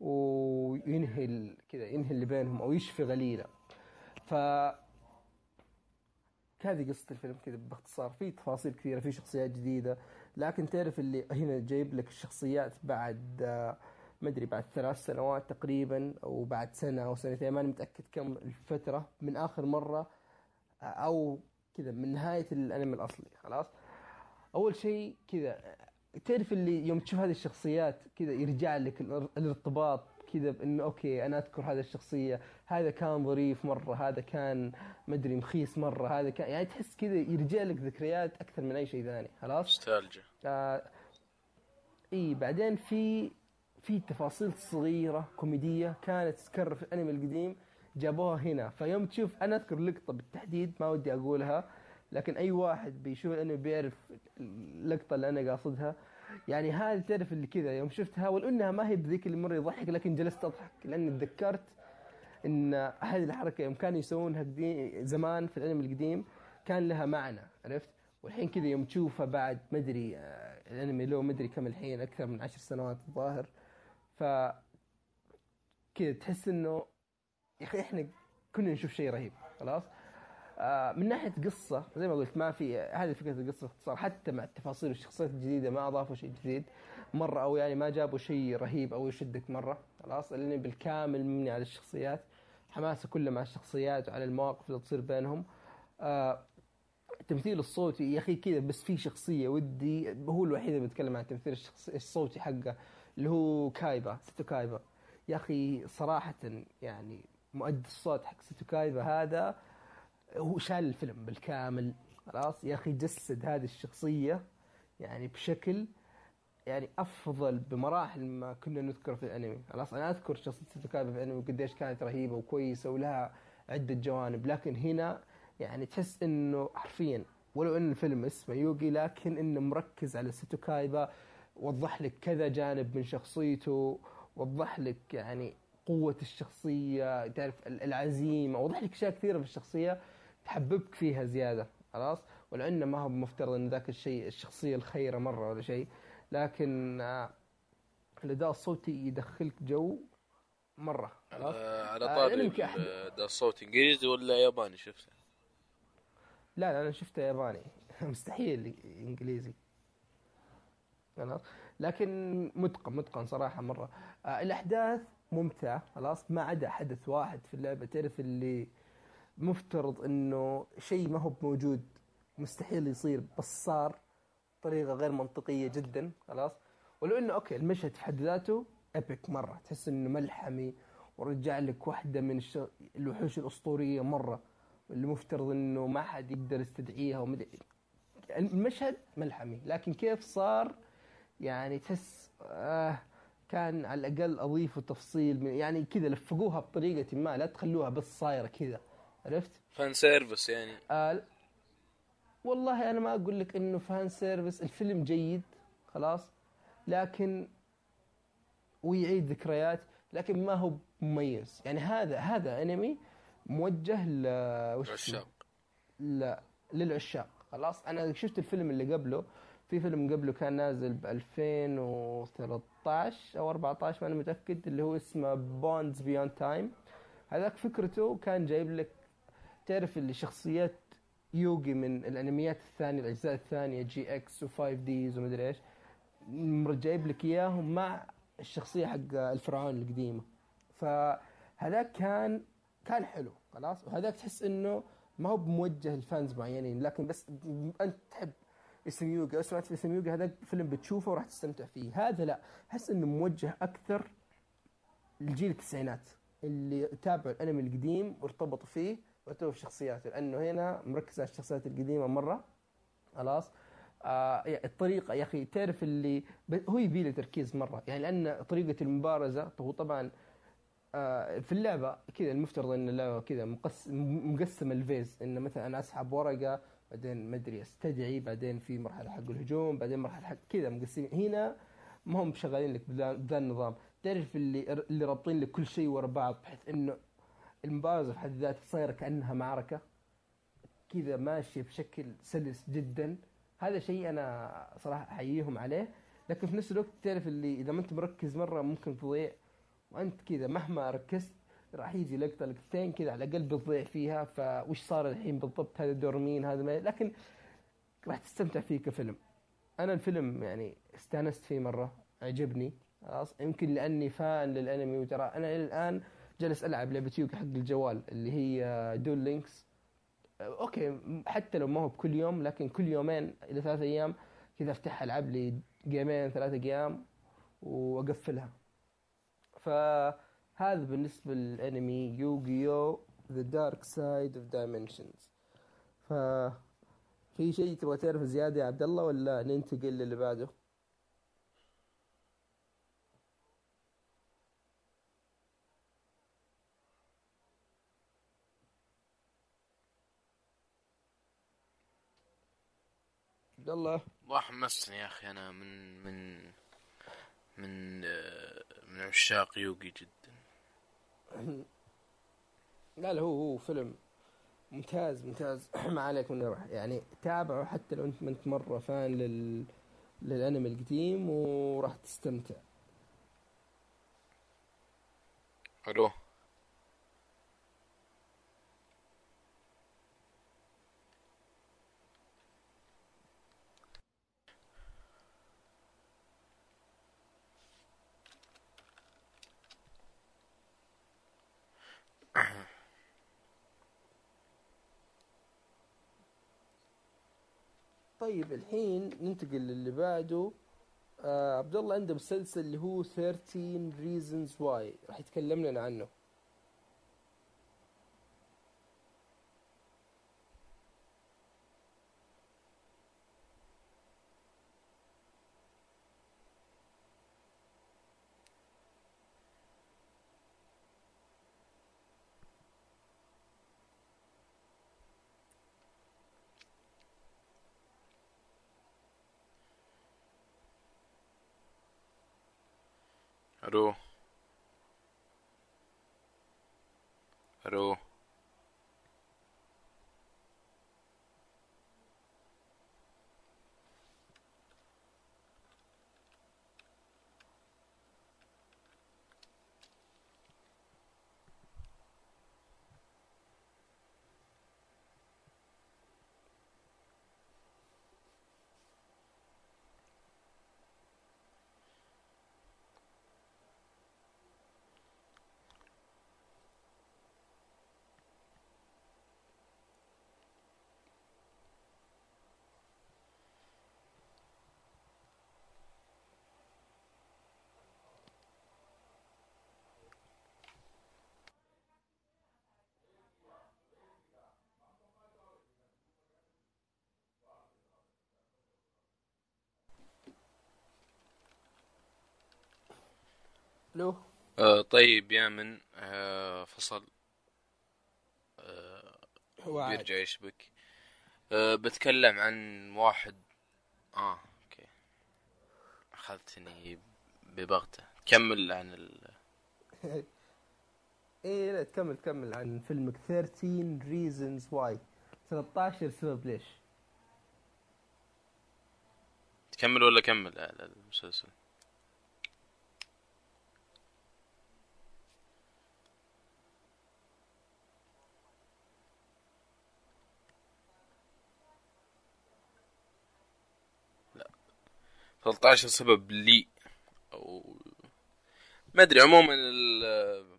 وينهي كذا ينهي اللي بينهم أو يشفي غليله. ف هذه قصة الفيلم كذا باختصار. في تفاصيل كثيرة في شخصيات جديدة لكن تعرف اللي هنا جايب لك الشخصيات بعد آه، ما أدري بعد ثلاث سنوات تقريبا أو بعد سنة أو سنتين ماني متأكد كم الفترة من آخر مرة آه، أو كذا من نهاية الأنمي الأصلي خلاص؟ أول شيء كذا تعرف اللي يوم تشوف هذه الشخصيات كذا يرجع لك الإر- الارتباط كذا بانه أوكي أنا أذكر هذه الشخصية هذا كان ظريف مرة هذا كان مدري مخيس مرة هذا كان يعني تحس كذا يرجع لك ذكريات أكثر من أي شيء ثاني خلاص؟ نوستالجيا. آه إي بعدين في في تفاصيل صغيرة كوميدية كانت تتكرر في الأنمي القديم جابوها هنا. فيوم تشوف أنا أذكر لقطة بالتحديد ما ودي أقولها لكن أي واحد بيشوف الأنمي بيعرف اللقطه اللي أنا قاصدها. يعني هذه تعرف اللي كذا يوم شفتها ولو إنها ما هي بذيك اللي مرة يضحك لكن جلست أضحك لاني تذكرت إن هذه الحركة يوم كانوا يسوونها زمان في الانمي القديم كان لها معنى عرفت؟ والحين كذا يوم تشوفها بعد ما أدري آه، الأنمي له ما أدري كم الحين أكثر من عشر سنوات الظاهر. ف كذا تحس إنه يا أخي إحنا كنا نشوف شيء رهيب خلاص؟ من ناحية قصة زي ما قلت ما في هذه فكرة القصة باختصار حتى مع التفاصيل والشخصيات الجديدة ما أضافوا شيء جديد. مرة أو يعني ما جابوا شيء رهيب أو يشدك مرة خلاص الانمي بالكامل مبني على الشخصيات حماسه كله مع الشخصيات وعلى المواقف اللي تصير بينهم. آه التمثيل الصوتي يا أخي كذا بس في شخصية ودي هو الوحيد اللي بيتكلم عن التمثيل الشخصي الصوتي حقه اللي هو كايبا ستو كايبا. يا أخي صراحة يعني مؤدي الصوت حق ستو كايبا هذا هو شال الفيلم بالكامل. خلاص يا أخي جسد هذه الشخصية يعني بشكل يعني أفضل بمراحل ما كنا نذكر في الأنمي. خلاص أنا أذكر شخصية كايبا في الأنمي قديش كانت رهيبة وكويسة ولها عدة جوانب لكن هنا يعني تحس إنه حرفيا ولو إن الفيلم اسمه يوغي لكن إنه مركز على ستو كايبا وضح لك كذا جانب من شخصيته وضح لك يعني قوة الشخصية تعرف ال- العزيمة وضح لك أشياء كثيرة في الشخصية. تحببك فيها زيادة خلاص؟ ولو انه ما هو مفترض إن ذاك الشيء الشخصية الخيرة مرة ولا شيء. لكن آه، الأداء الصوتي يدخلك جو مرة خلاص؟ على آه، طاري الأنمي كأحد- ال- ده الصوت إنجليزي ولا ياباني شفته لا لا أنا شفته ياباني. مستحيل إنجليزي. خلاص؟ لكن متقن متقن صراحة مرة. آه الأحداث ممتعة خلاص؟ ما عدا حدث واحد في اللعبة تعرف اللي مفترض إنه شيء ما هو موجود مستحيل يصير بس صار بطريقة غير منطقية جدا خلاص. ولو إنه أوكي المشهد في حد ذاته ابيك مرة. تحس إنه ملحمي ورجع لك واحدة من. الوحوش الأسطورية مرة اللي مفترض إنه ما حد يقدر يستدعيها ومدري المشهد ملحمي لكن كيف صار؟ يعني تحس آه كان على الأقل أضيفوا تفصيل من يعني كذا لفقوها بطريقة ما لا تخلوها بس صايرة كذا. عرفت؟ fan service يعني. آه والله أنا ما أقول لك إنه fan service الفيلم جيد خلاص لكن ويعيد ذكريات لكن ما هو مميز. يعني هذا هذا أنمي موجه ل وش اسمه؟ عشاق. لا للعشاق. خلاص أنا شفت الفيلم اللي قبله. في فيلم قبله كان نازل ب 2013 أو 14 ما أنا متأكد اللي هو اسمه Bonds Beyond Time هذاك فكرته كان جايب لك تعرف اللي شخصيات يوغي من الأنميات الثانية الأجزاء الثانية GX و5D's ومدري إيش جايب لك إياهم مع الشخصية حق الفرعون القديمة. فهذاك كان كان حلو خلاص؟ وهذاك تحس إنه ما هو موجه لفانز معينين لكن بس أنت تحب اسم يوغا سمعت اسم يوغا هذاك فيلم بتشوفه وراح تستمتع فيه. هذا لا أحس إنه موجه أكثر لجيل التسعينات اللي تابعوا الأنمي القديم وارتبطوا فيه في شخصياته لأنه هنا مركز على الشخصيات القديمة مرة. خلاص؟ آه الطريقة يا أخي تعرف اللي هو يبي له تركيز مرة. يعني لأن طريقة المبارزة هو طبعا آه في اللعبة كذا المفترض إن اللعبة كذا مقس مقسم الفيز. إن مثلا أنا أسحب ورقة بعدين ما أدري أستدعي بعدين في مرحلة حق الهجوم بعدين مرحلة حق كذا مقسمين. هنا ما هم شغالين لك بذا النظام. تعرف اللي اللي رابطين لك كل شيء ورا بعض بحيث إنه المبارزة في حد ذاتها صايرة كأنها معركة كذا ماشية بشكل سلس جدا. هذا شيء أنا صراحة أحييهم عليه. لكن في نفس الوقت تعرف اللي إذا ما أنت مركز مرة ممكن تضيع وأنت كذا مهما ركزت راح يجي لقطة لقطتين كذا على الأقل بتضيع فيها. فوش صار الحين بالضبط؟ هذا دور مين؟ هذا ما لكن راح تستمتع فيه كفيلم. أنا الفيلم يعني استانست فيه مرة عجبني. خلاص يمكن لأني فان للأنمي وترى أنا إلى الآن جالس ألعب لعبة يوغي حق الجوال اللي هي Duel Links okay حتى لو ما هو بكل يوم لكن كل يومين إلى ثلاثة أيام كذا أفتح ألعب لي game ين ثلاثة أيام وأقفلها. فهذا بالنسبة للأنمي Yu-Gi-Oh The Dark Side of Dimensions ف في شيء تبغى تعرف زيادة يا عبد الله ولا ننتقل للي بعده؟ الله. والله حمستني يا أخي أنا من من من آه، من عشاق يوغي جدا. لا لا هو هو فيلم ممتاز ممتاز. ما عليك من راح يعني تابعه حتى لو أنت ما أنت مرة فان لل للأنمي القديم وراح تستمتع. ألو؟ طيب الحين ننتقل للي بعده. آه عبد الله عنده مسلسل اللي هو 13 reasons why راح يتكلم لنا عنه. ألو ألو لو. آه طيب يا من آه فصل. آه وعاد. بيرجع يشبك. أه بتكلم عن واحد. آه أوكي. أخذتني ببغتة. كمل عن ال... إيه لا تكمل تكمل عن فيلمك. 13 reasons why 13 سبب ليش. تكمل ولا كمل؟ على المسلسل 13 سبب لي. أو ما أدري عموما ال-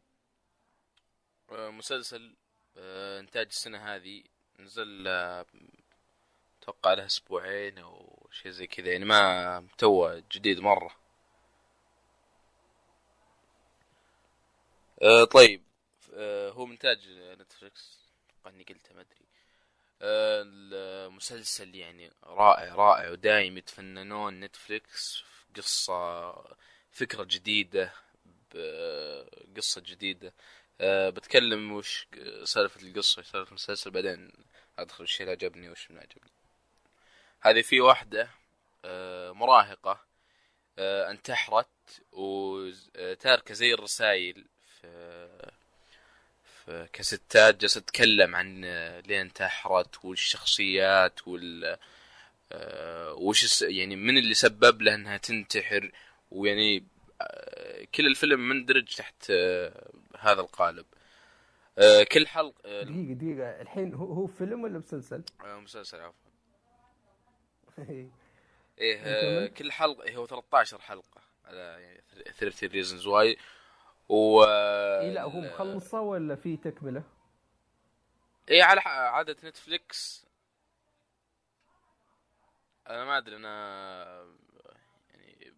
المسلسل آه، إنتاج السنة هذه نزل آه، أتوقع له أسبوعين أو شيء زي كذا يعني ما تو جديد مرة. آه، طيب آه، هو من إنتاج نتفلكس إني قلته ما أدري. آه، المسلسل يعني رائع رائع ودايم يتفننون نتفلكس في قصة فكرة جديدة بقصة جديدة. أه بتكلم وش سالفة القصة وش سالفة المسلسل بعدين أدخل الشيء اللي عجبني وش ما عجبني. هذه في واحدة أه مراهقة أه انتحرت وتاركة زي الرسائل في في كستات جالسة تتكلم عن ليه انتحرت والشخصيات وال آه، وش يعني من اللي سبب لها انها تنتحر؟ ويعني آه، كل الفيلم مندرج تحت آه، هذا القالب. كل حلقة آه، دقيقة دقيقة. الحين هو هو فيلم ولا مسلسل؟ مسلسل عفوا. إيه؟ كل حلقة هو 13 حلقة على يعني 30 reasons why. و اي لا هو مخلصة ولا في تكملة؟ إيه على عادة نتفليكس أنا ما أدري أنا يعني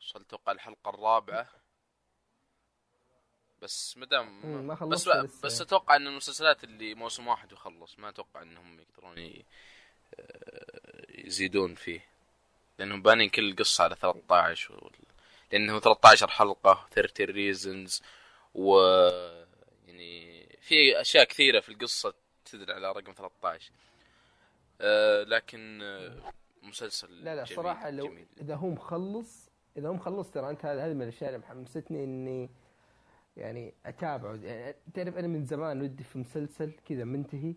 وصلت أتوقع الحلقة الرابعة بس مدام مم، ما بس لسه. بس أتوقع إن المسلسلات اللي موسم واحد يخلص ما أتوقع إنهم يقدرون آه، يزيدون فيه لأنهم بانين كل القصة على 13 وال... لأنه 13 حلقة 30 ريزنز و يعني في أشياء كثيرة في القصة تدل على رقم 13 آه لكن آه مسلسل لا لا جميل صراحة لو جميل. إذا هو مخلص إذا هو مخلص ترى أنت هذه من الأشياء اللي محمستني إني يعني أتابعه. يعني تعرف أنا من زمان ودي في مسلسل كذا منتهي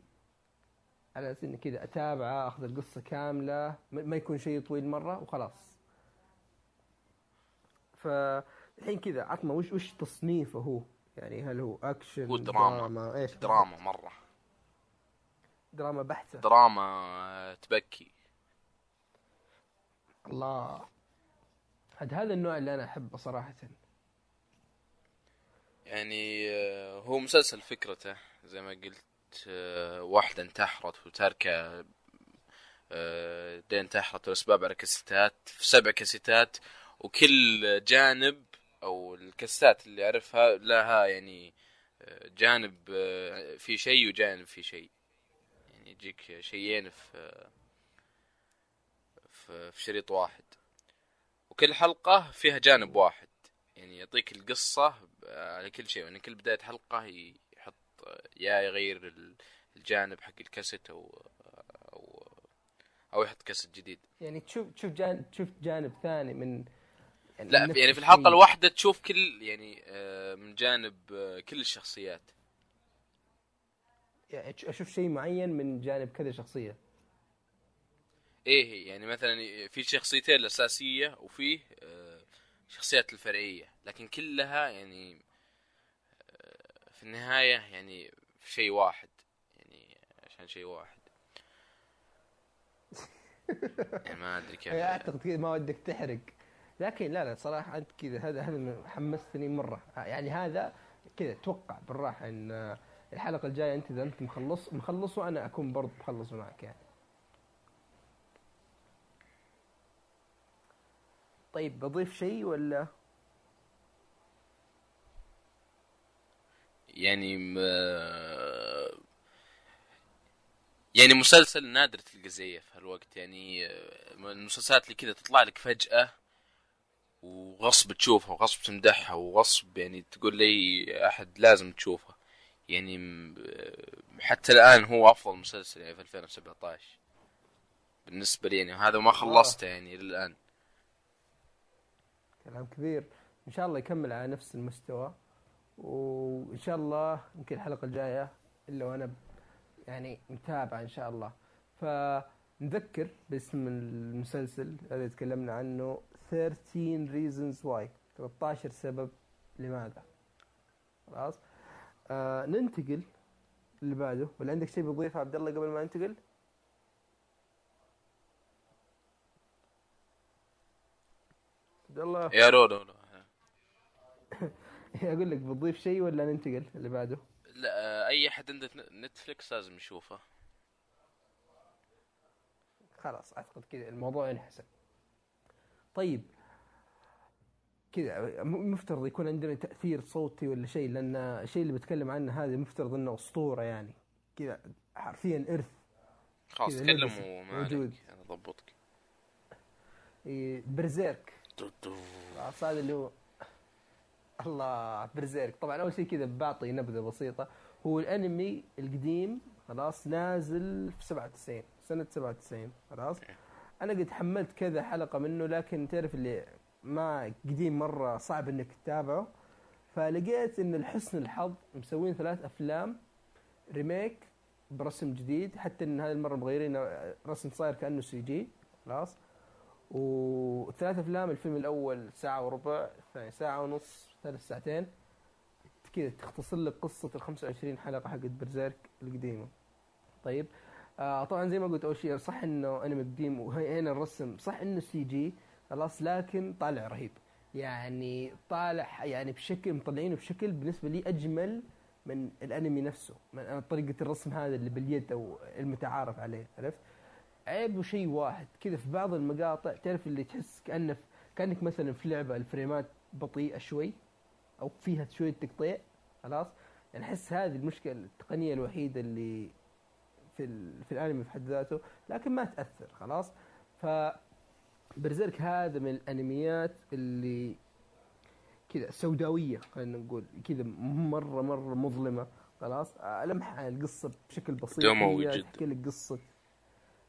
على أساس إني كذا أتابعه أخذ القصة كاملة ما يكون شيء طويل مرة وخلاص. فالحين كذا عطنا وش وش تصنيفه هو؟ يعني هل هو اكشن هو دراما. إيش؟ دراما مرة. دراما بحتة. دراما آه، تبكي. الله. هذا هذا النوع اللي أنا أحبه صراحة. يعني آه، هو مسلسل فكرته زي ما قلت آه، واحدة انتحرت وتاركة دين انتحرت والأسباب على كاسيتات في سبع كاسيتات وكل جانب أو الكاسيتات اللي أعرفها لها يعني آه، جانب آه، في شيء وجانب في شيء. يعني يجيك شيئين في في شريط واحد. وكل حلقة فيها جانب واحد. يعني يعطيك القصة على كل شيء. يعني كل بداية حلقة يحط يا يغير ال- الجانب حق الكاسيت أو أو أو يحط كاسيت جديد. يعني تشوف تشوف جانب تشوف جانب ثاني من لا يعني في الحلقة الشيء. الواحدة تشوف كل يعني آه، من جانب آه، كل الشخصيات. يعني أشوف شيء معين من جانب كذا شخصية. إيه يعني مثلا في شخصيتين الأساسية وفيه آه، شخصيات الفرعية. لكن كلها يعني في النهاية يعني في شيء واحد. يعني عشان شيء واحد. يعني ما أدري كيف. أعتقد ما ودك تحرق. لكن لا لا صراحة أنت كذا هذا هذا حمستني مرة. يعني هذا كذا توقع بالراحة إن الحلقة الجاية أنت إذا أنت مخلص مخلصه أنا أكون برضه مخلصه معك يعني. طيب بضيف شيء ولا؟ يعني م... يعني مسلسل نادر تلقى زيه في هالوقت. يعني المسلسلات اللي كذا تطلع لك فجأة وغصب تشوفها وغصب تمدحها وغصب يعني تقول لي أحد لازم تشوفها. يعني آه، حتى الآن هو أفضل مسلسل يعني في 2017 بالنسبة لي يعني وهذا ما خلصته يعني للآن. كلام كبير. إن شاء الله يكمل على نفس المستوى. وإن شاء الله يمكن الحلقة الجاية إلا وأنا يعني متابع إن شاء الله. فنذكر باسم المسلسل الذي تكلمنا عنه 13 reasons why. 13 سبب لماذا. خلاص؟ آه ننتقل اللي بعده ولا عندك شيء بتضيفه عبد الله قبل ما ننتقل؟ عبد الله؟ يا لو أقول لك بتضيف شيء ولا ننتقل اللي بعده لا أي أحد عنده نتفلكس لازم يشوفه. خلاص أعتقد كذا. الموضوع انحسن طيب. كذا مفترض يكون عندنا تأثير صوتي ولا شيء لأن الشيء اللي بتكلم عنه هذا مفترض إنه أسطورة يعني. كذا حرفيا إرث. خلاص تكلم وما موجود. أنا ضبطك. إيه، برزيرك. خلاص هذا اللي هو الله برزيرك. طبعا أول شيء كذا بعطي نبذة بسيطة. هو الأنمي القديم خلاص نازل في 97 سنة 97 خلاص. أنا قد حملت كذا حلقة منه لكن تعرف اللي ما قديم مرة صعب إنك تتابعه. فلقيت إن لحسن الحظ مسوين ثلاث أفلام remake برسم جديد حتى إن هذه المرة مغيرين رسم صاير كأنه CG خلاص. وثلاث أفلام الفيلم الأول ساعة وربع الثاني ساعة ونص ثلاث ساعتين. كذا تختصر لك قصة ال 25 حلقة حقت Berserk القديمة. طيب آه طبعا زي ما قلت أول شيء صح إنه انمي قديم وهنا الرسم صح إنه CG خلاص لكن طالع رهيب. يعني طالع يعني بشكل مطلعينه بشكل بالنسبة لي أجمل من الأنمي نفسه من طريقة الرسم هذا اللي باليد أو المتعارف عليه عرفت؟ عيبه شيء واحد كذا في بعض المقاطع تعرف اللي تحس كأنه كأنك مثلا في لعبة الفريمات بطيئة شوي أو فيها شوية تقطيع خلاص؟ يعني أحس هذه المشكلة التقنية الوحيدة اللي في. في الانمي في حد ذاته لكن ما تأثر خلاص ف برزيرك هذا من الانميات اللي كذا سوداوية خلينا نقول كذا مرة مرة مظلمة خلاص لمحة القصة بشكل بسيط دموي هي جدا. تحكي لك قصة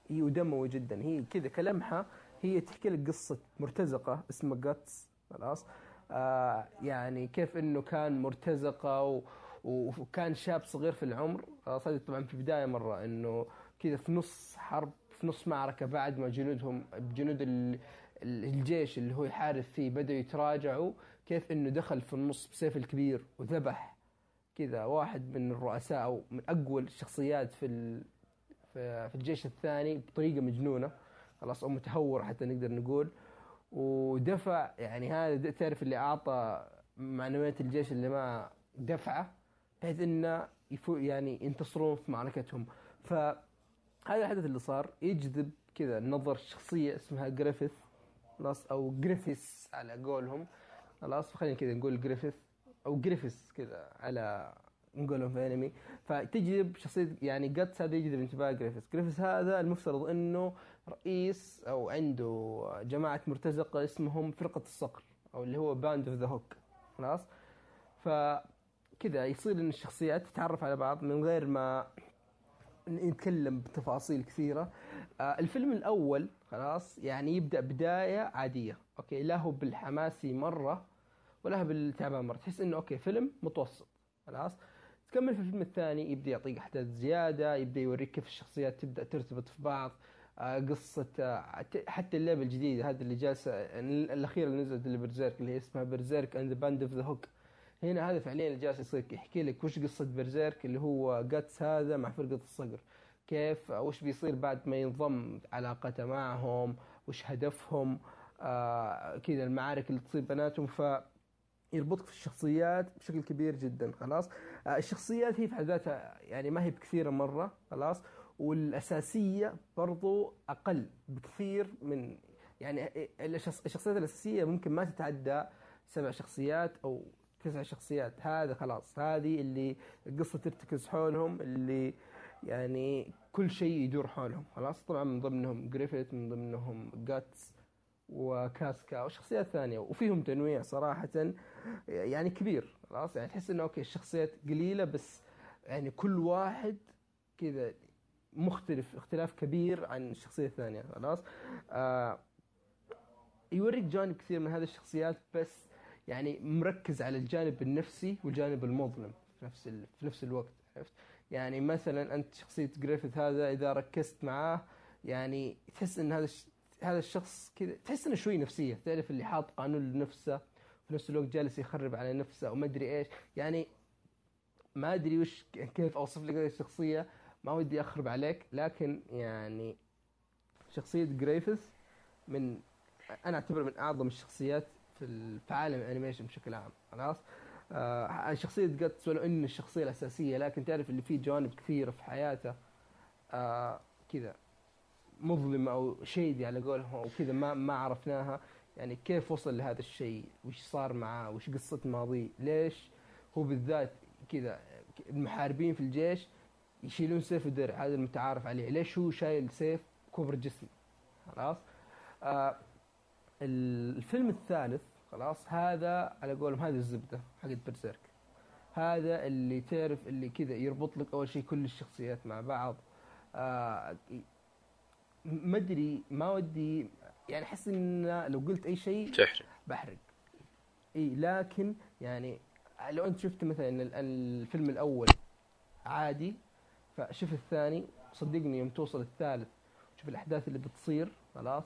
هي ودموي جدا هي كذا كلمحة هي تحكي لك قصة مرتزقة اسمها جاتس خلاص آه يعني كيف إنه كان مرتزقة و وكان شاب صغير في العمر خلاص هذه طبعا في البداية مرة إنه كذا في نص حرب في نص معركة بعد ما جنودهم جنود ال- ال- الجيش اللي هو يحارب فيه بدأوا يتراجعوا كيف إنه دخل في النص بسيف الكبير وذبح كذا واحد من الرؤساء أو من أقوى الشخصيات في. في الجيش الثاني بطريقة مجنونة خلاص أو متهور حتى نقدر نقول ودفع يعني هذا تعرف اللي أعطى معنويات الجيش اللي ما دفعه بحيث انه يفو يعني ينتصرون في معركتهم. فهذا الحدث اللي صار يجذب كذا نظر شخصية اسمها Griffith. خلاص أو جريفيس على قولهم. خلاص خلينا كذا نقول Griffith أو جريفيس كذا على نقولهم في انمي فتجذب شخصية يعني Guts هذا يجذب انتباه Griffith. Griffith هذا المفترض إنه رئيس أو عنده جماعة مرتزقة اسمهم فرقة الصقر أو اللي هو Band of the Hawk خلاص؟ فكذا يصير إن الشخصيات تتعرف على بعض من غير ما نتكلم بتفاصيل كثيرة. آه الفيلم الأول خلاص يعني يبدأ بداية عادية أوكي؟ لا هو بالحماسي مرة ولا هو بالتعبان مرة. تحس إنه أوكي فيلم متوسط خلاص؟ تكمل في الفيلم الثاني يبدأ يعطيك أحداث زيادة يبدأ يوريك كيف الشخصيات تبدأ ترتبط في بعض. آه، قصة آه، حتى اللعبة الجديدة هذه اللي جالسة الأخيرة اللي نزلت اللي Berserk اللي اسمها Berserk the Band of the Hawk هنا هذا فعليا اللي جالس يصير يحكي لك وش قصة Berserk اللي هو Guts هذا مع فرقة الصقر. كيف؟ وش بيصير بعد ما ينضم علاقته معهم؟ وش هدفهم؟ آه كذا المعارك اللي تصير بيناتهم. ف يربطك في الشخصيات بشكل كبير جدا خلاص؟ آه، الشخصيات هي في حد ذاتها يعني ما هي بكثيرة مرة خلاص؟ والأساسية برضو أقل بكثير من يعني الشخص- الشخصيات الأساسية ممكن ما تتعدى سبع شخصيات أو تسع شخصيات. هذا خلاص هذه اللي القصة ترتكز حولهم اللي يعني كل شيء يدور حولهم. خلاص طبعا من ضمنهم Griffith من ضمنهم Guts و Casca وشخصيات ثانية. وفيهم تنويع صراحة يعني كبير. خلاص يعني تحس إنه أوكي الشخصيات قليلة بس يعني كل واحد كذا مختلف اختلاف كبير عن الشخصية الثانية. خلاص آه يوريك جانب كثير من هذه الشخصيات بس يعني مركز على الجانب النفسي والجانب المظلم في نفس ال... في نفس الوقت عرفت؟ يعني مثلا أنت شخصية جريفيث هذا إذا ركزت معاه يعني تحس إن هذا الش... هذا الشخص كذا تحس إنه شوي نفسية تعرف اللي حاط قانون لنفسه في نفس الوقت جالس يخرب على نفسه وما أدري إيش. يعني ما أدري وش كيف أوصف لك هذه الشخصية ما ودي أخرب عليك لكن يعني شخصية Griffith من أنا اعتبره من أعظم الشخصيات في ال- في عالم ال animation بشكل عام خلاص؟ آه شخصية Guts ولو ان الشخصية الأساسية لكن تعرف اللي فيه جوانب كثيرة في حياته آه كذا مظلمة أو shady على قولهم أو كذا ما ما عرفناها. يعني كيف وصل لهذا الشيء؟ وش صار معاه؟ وش قصة ماضيه؟ ليش هو بالذات كذا المحاربين في الجيش يشيلون سيف ودرع؟ هذا المتعارف عليه. ليش هو شايل سيف كبر جسم خلاص؟ آه الفيلم الثالث خلاص. هذا على قولهم هذه الزبدة حقت برسيرك هذا اللي تعرف اللي كذا يربط لك أول شيء كل الشخصيات مع بعض. آه ما أدري ما ودي يعني أحس إن لو قلت أي شيء تحرق. بحرق. إي لكن يعني لو أنت شفت مثلا ال- الفيلم الأول عادي فشوف الثاني صدقني يوم توصل الثالث شوف الأحداث اللي بتصير خلاص.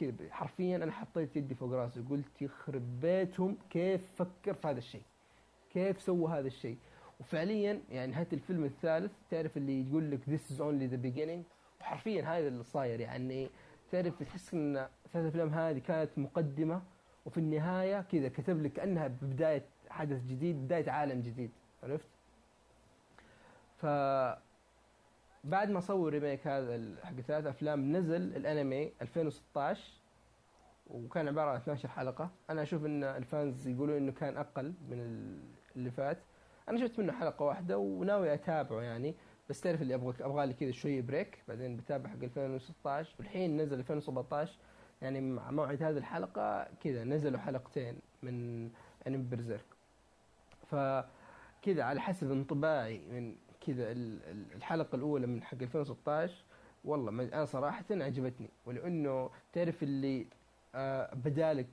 كذا حرفيا أنا حطيت يدي فوق راسي وقلت يخرب بيتهم كيف فكر في هذا الشيء. كيف سوى هذا الشيء. وفعليا يعني نهايه الفيلم الثالث تعرف اللي يقول لك this is only the beginning وحرفيا هذا اللي صاير يعني تعرف تحس إن ثلاث أفلام هذه كانت مقدمة وفي النهاية كذا كتب لك كانها بدايه حدث جديد بداية عالم جديد عرفت؟ ف بعد ما سووا ريميك هذا حق ثلاث أفلام نزل الأنمي 2016 وكان عبارة عن 12 حلقة. أنا أشوف إن الفانز يقولون إنه كان أقل من ال- اللي فات. أنا شفت منه حلقة واحدة وناوي أتابعه يعني بس تعرف اللي أبغى أبغى لي كذا شوية بريك بعدين بتابع حق 2016 والحين نزل 2017 يعني مع موعد هذه الحلقة كذا نزلوا حلقتين من انمي برزيرك فكذا على حسب انطباعي من كذا ال- ال- الحلقة الأولى من حق 2016 والله أنا صراحة عجبتني ولأنه تعرف اللي آه بدالك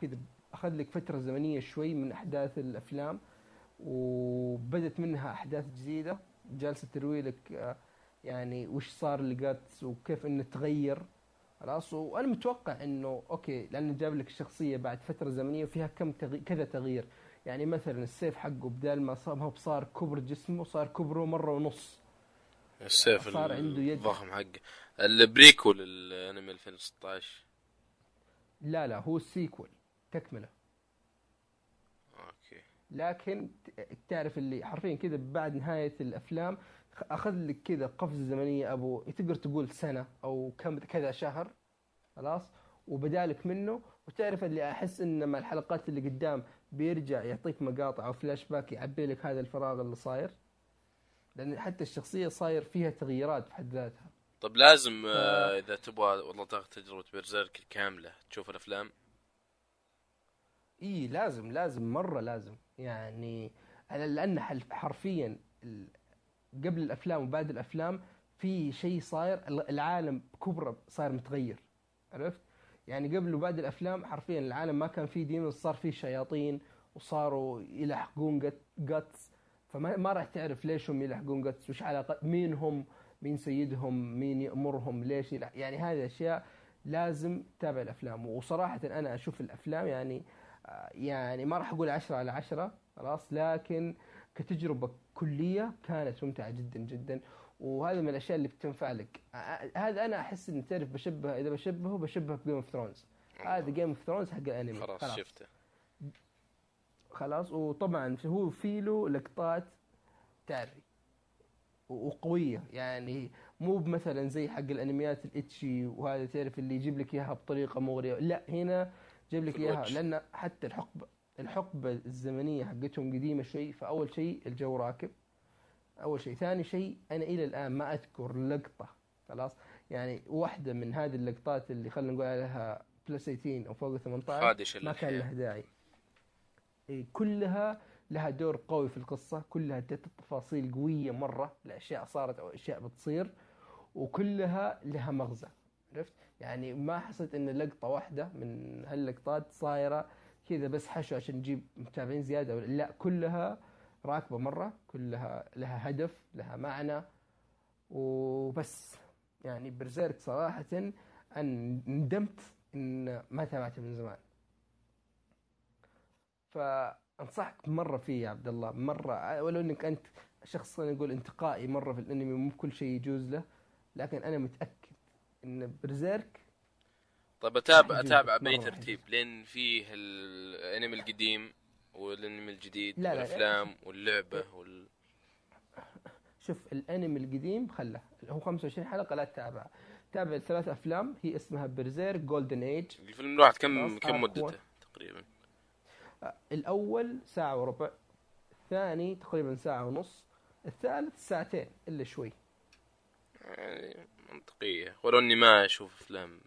كذا أخذ لك فترة زمنية شوي من أحداث الأفلام وبدت منها أحداث جديدة. جالسة تروي لك آه يعني وش صار ل Guts وكيف إنه تغير. خلاص؟ وأنا متوقع إنه أوكي لأنه جاب لك الشخصية بعد فترة زمنية وفيها كم تغي... كذا تغيير. يعني مثلا السيف حقه بدال ما صار ما هو صار كبر جسمه صار كبره مرة ونص. السيف صار عنده يد. الضخم حقه. ال prequel ال anime 2016 لا لا هو ال sequel تكملة. أوكي. لكن تعرف اللي حرفيا كذا بعد نهاية الأفلام أخذ لك كذا قفزة زمنية ابو تقدر تقول سنة أو كم كذا شهر خلاص؟ وبدالك منه. وتعرف اللي أحس ان مع الحلقات اللي قدام بيرجع يعطيك مقاطع أو فلاش باك يعبي لك هذا الفراغ اللي صاير. لأن حتى الشخصية صاير فيها تغييرات في حد ذاتها. طب لازم آه إذا تبغى والله تاخذ تجربة Berserk الكاملة تشوف الأفلام. إي لازم لازم مرة لازم. يعني لأن حرفيا قبل الأفلام وبعد الأفلام في شيء صاير ال- العالم بكبره صاير متغير. عرفت؟ يعني قبل وبعد الأفلام حرفيا العالم ما كان فيه demon صار فيه شياطين وصاروا يلحقون Guts فما ما راح تعرف ليش هم يلحقون Guts وش علاقه مين هم؟ مين سيدهم؟ مين يأمرهم؟ ليش. يعني هذه أشياء لازم تتابع الأفلام. وصراحة أنا أشوف الأفلام يعني آه، يعني ما راح أقول عشرة على عشرة خلاص لكن كتجربة كلية كانت ممتعة جدا جدا. وهذا من الأشياء اللي بتنفع لك. هذا أنا أحس ان تعرف بشبه إذا بشبهه بشبه ب Game of Thrones هذا Game of Thrones حق الأنمي. خلاص, شفته. خلاص وطبعا هو في له لقطات تعري. و- وقوية. يعني مو مثلا زي حق الأنميات الاتشي وهذا تعرف اللي يجيب لك إياها بطريقة مغرية. لا هنا جيب لك إياها. لأن حتى الحقبة الحقبة الزمنية حقتهم قديمة شيء فأول شيء الجو راكب. أول شيء. ثاني شيء أنا إلى الآن ما أذكر لقطة خلاص؟ يعني واحدة من هذه اللقطات اللي خلينا نقول عليها بلس 18 أو فوق 18 خادش ما كان الأحياء. له داعي. كلها لها دور قوي في القصة كلها ادت تفاصيل قوية مرة لأشياء صارت أو أشياء بتصير وكلها لها مغزى. عرفت؟ يعني ما حسيت إن لقطة واحدة من هاللقطات صايرة كذا بس حشو عشان نجيب متابعين زيادة ولا- لأ كلها راكبة مرة كلها لها هدف لها معنى. وبس. يعني برزيرك صراحة أن ندمت إن ما تابعته من زمان. فأنصحك مرة فيه يا عبد الله. مرة ولو إنك أنت شخص خلينا نقول انتقائي مرة في الأنمي مو بكل شيء يجوز له. لكن أنا متأكد إن برزيرك طيب أتابع أتابع بأي. ترتيب؟ لين فيه الأنمي القديم. والانمي الجديد لا، لا، لا. والأفلام واللعبة وال... شوف الانمي القديم خله. هو 25 حلقة لا تتابع. تابع الثلاث أفلام هي اسمها Berserk Golden Age الفيلم الواحد كم كم آه، مدته تقريبا؟ الأول ساعة وربع الثاني تقريبا ساعة ونص الثالث ساعتين إلا شوي. يعني منطقية. ولو اني ما أشوف أفلام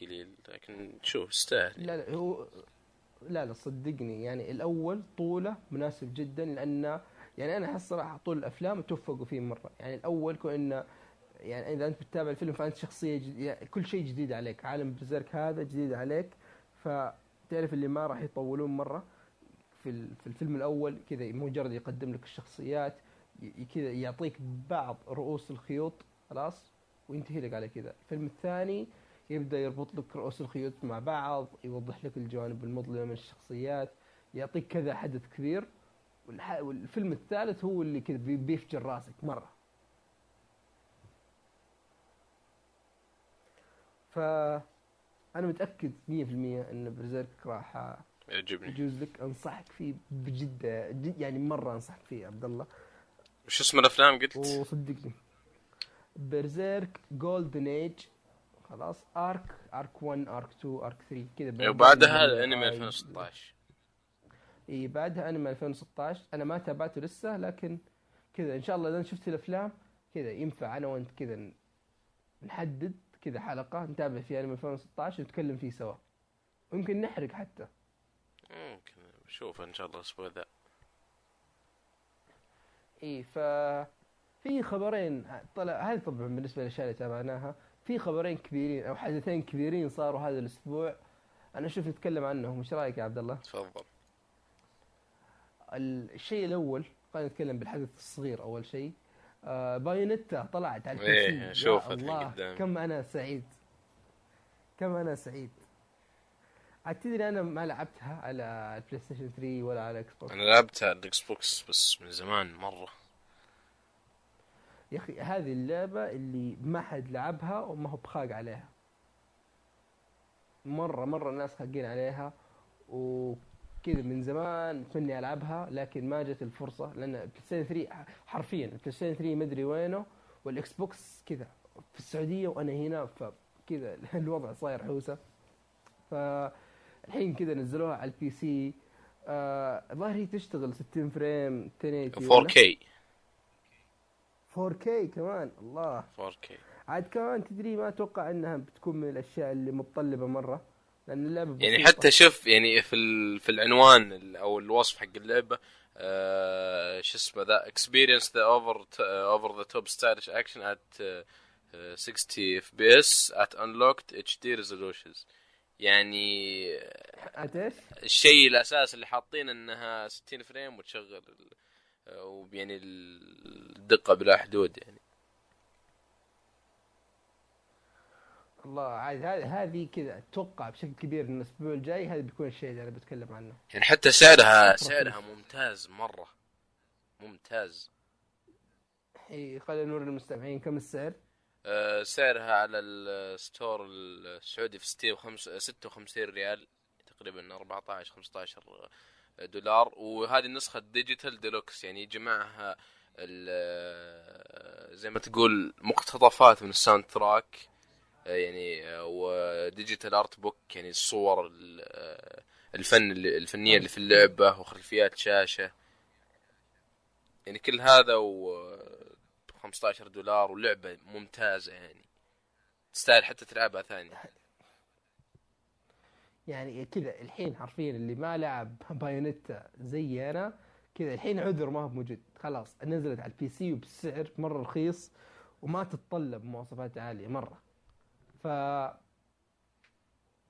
قليل لكن شوف يستاهل. لا لا هو لا لا صدقني. يعني الأول طولة مناسب جدا لأن يعني أنا أحس صراحة طول الأفلام توفقوا فيه مرة. يعني الأول كنا يعني إذا أنت بتتابع الفيلم فأنت شخصية جد... يعني كل شيء جديد عليك. عالم برزيرك هذا جديد عليك. فتعرف اللي ما راح يطولون مرة. في في الفيلم الأول كذا مجرد يقدم لك الشخصيات كذا يعطيك بعض رؤوس الخيوط خلاص وينتهي لك على كذا. الفيلم الثاني يبدأ يربط لك رؤوس الخيوط مع بعض يوضح لك الجوانب المظلمة من الشخصيات يعطيك كذا حدث كبير. والفيلم الثالث هو اللي كذا بي- بيفجر راسك مرة. فأنا متأكد 100% أن Berserk راح يعجبني. يجوز لك. أنصحك فيه بجد جد يعني مرة أنصحك فيه يا عبد الله. وش اسم الأفلام قلت؟ وصدقني. Berserk Golden Age خلاص. Arc Arc 1 Arc 2 Arc 3 كذا وبعدها الانمي 2016 إي بعدها انمي 2016 أنا ما تابعته لسه لكن كذا إن شاء الله إذا شفت الأفلام كذا ينفع. أنا وأنت كذا نحدد كذا حلقة نتابع فيها انمي 2016 ونتكلم فيه سوا. ويمكن نحرق حتى. ممكن. شوف إن شاء الله الأسبوع ذا. إي ف في خبرين طلع هذه طبعا بالنسبة للأشياء اللي تابعناها. في خبرين كبيرين أو حدثين كبيرين صاروا هذا الأسبوع. أنا أشوف نتكلم عنهم إيش رأيك يا عبد الله؟ تفضل. الشيء الأول خلينا نتكلم بالحدث الصغير أول شيء. آه Bayonetta طلعت على ال PC الحين الله قدامي. كم أنا سعيد. كم أنا سعيد. عاد تدري أنا ما لعبتها على ال PlayStation 3 ولا على Xbox أنا لعبتها على ال Xbox بس من زمان مرة. يا أخي هذه اللعبة اللي ما حد لعبها وما هو بخاق عليها. مرة مرة الناس خاقين عليها وكذا من زمان متمني ألعبها لكن ما جت الفرصة لأن ال PlayStation 3 حرفيا ال PlayStation 3 مدري وينه وال Xbox كذا في السعودية وأنا هنا فكذا الوضع صاير حوسة. فالحين كذا نزلوها على ال PC آه، الظاهر هي تشتغل 60 frame 1080 ولا؟ 4K 4K كمان الله 4K عاد كمان تدري ما أتوقع إنها بتكون من الأشياء اللي متطلبة مرة لأن اللعبة يعني. حتى شوف يعني في. في العنوان ال- أو الوصف حق اللعبة آه شو اسمه ذا experience the over over the top stylish action at uh, 60 fps at unlocked HD resolutions يعني عاد إيش؟ الشيء الأساس اللي حاطين إنها 60 فريم وتشغل ويعني الدقة بلا حدود يعني. الله عاد هذه كذا أتوقع بشكل كبير إن الأسبوع الجاي هذا بيكون الشيء اللي أنا بتكلم عنه. يعني حتى سعرها سعرها. ممتاز مرة. ممتاز. إي خلينا نوري للمستمعين كم السعر؟ آه، سعرها على الستور السعودي في 65 56 ريال تقريبا 14 15 دولار وهذه النسخة digital deluxe يعني يجي معها زي ما تقول مقتطفات من ال soundtrack يعني و digital art book يعني الصور ال- الفن الفنية اللي في اللعبة وخلفيات شاشة. يعني كل هذا و 15 دولار ولعبة ممتازة يعني. تستاهل حتى تلعبها ثاني يعني كذا الحين حرفيا اللي ما لعب Bayonetta زي أنا كذا الحين عذر ما هو موجود خلاص نزلت على ال PC وبسعر مرة رخيص وما تتطلب مواصفات عالية مرة. ف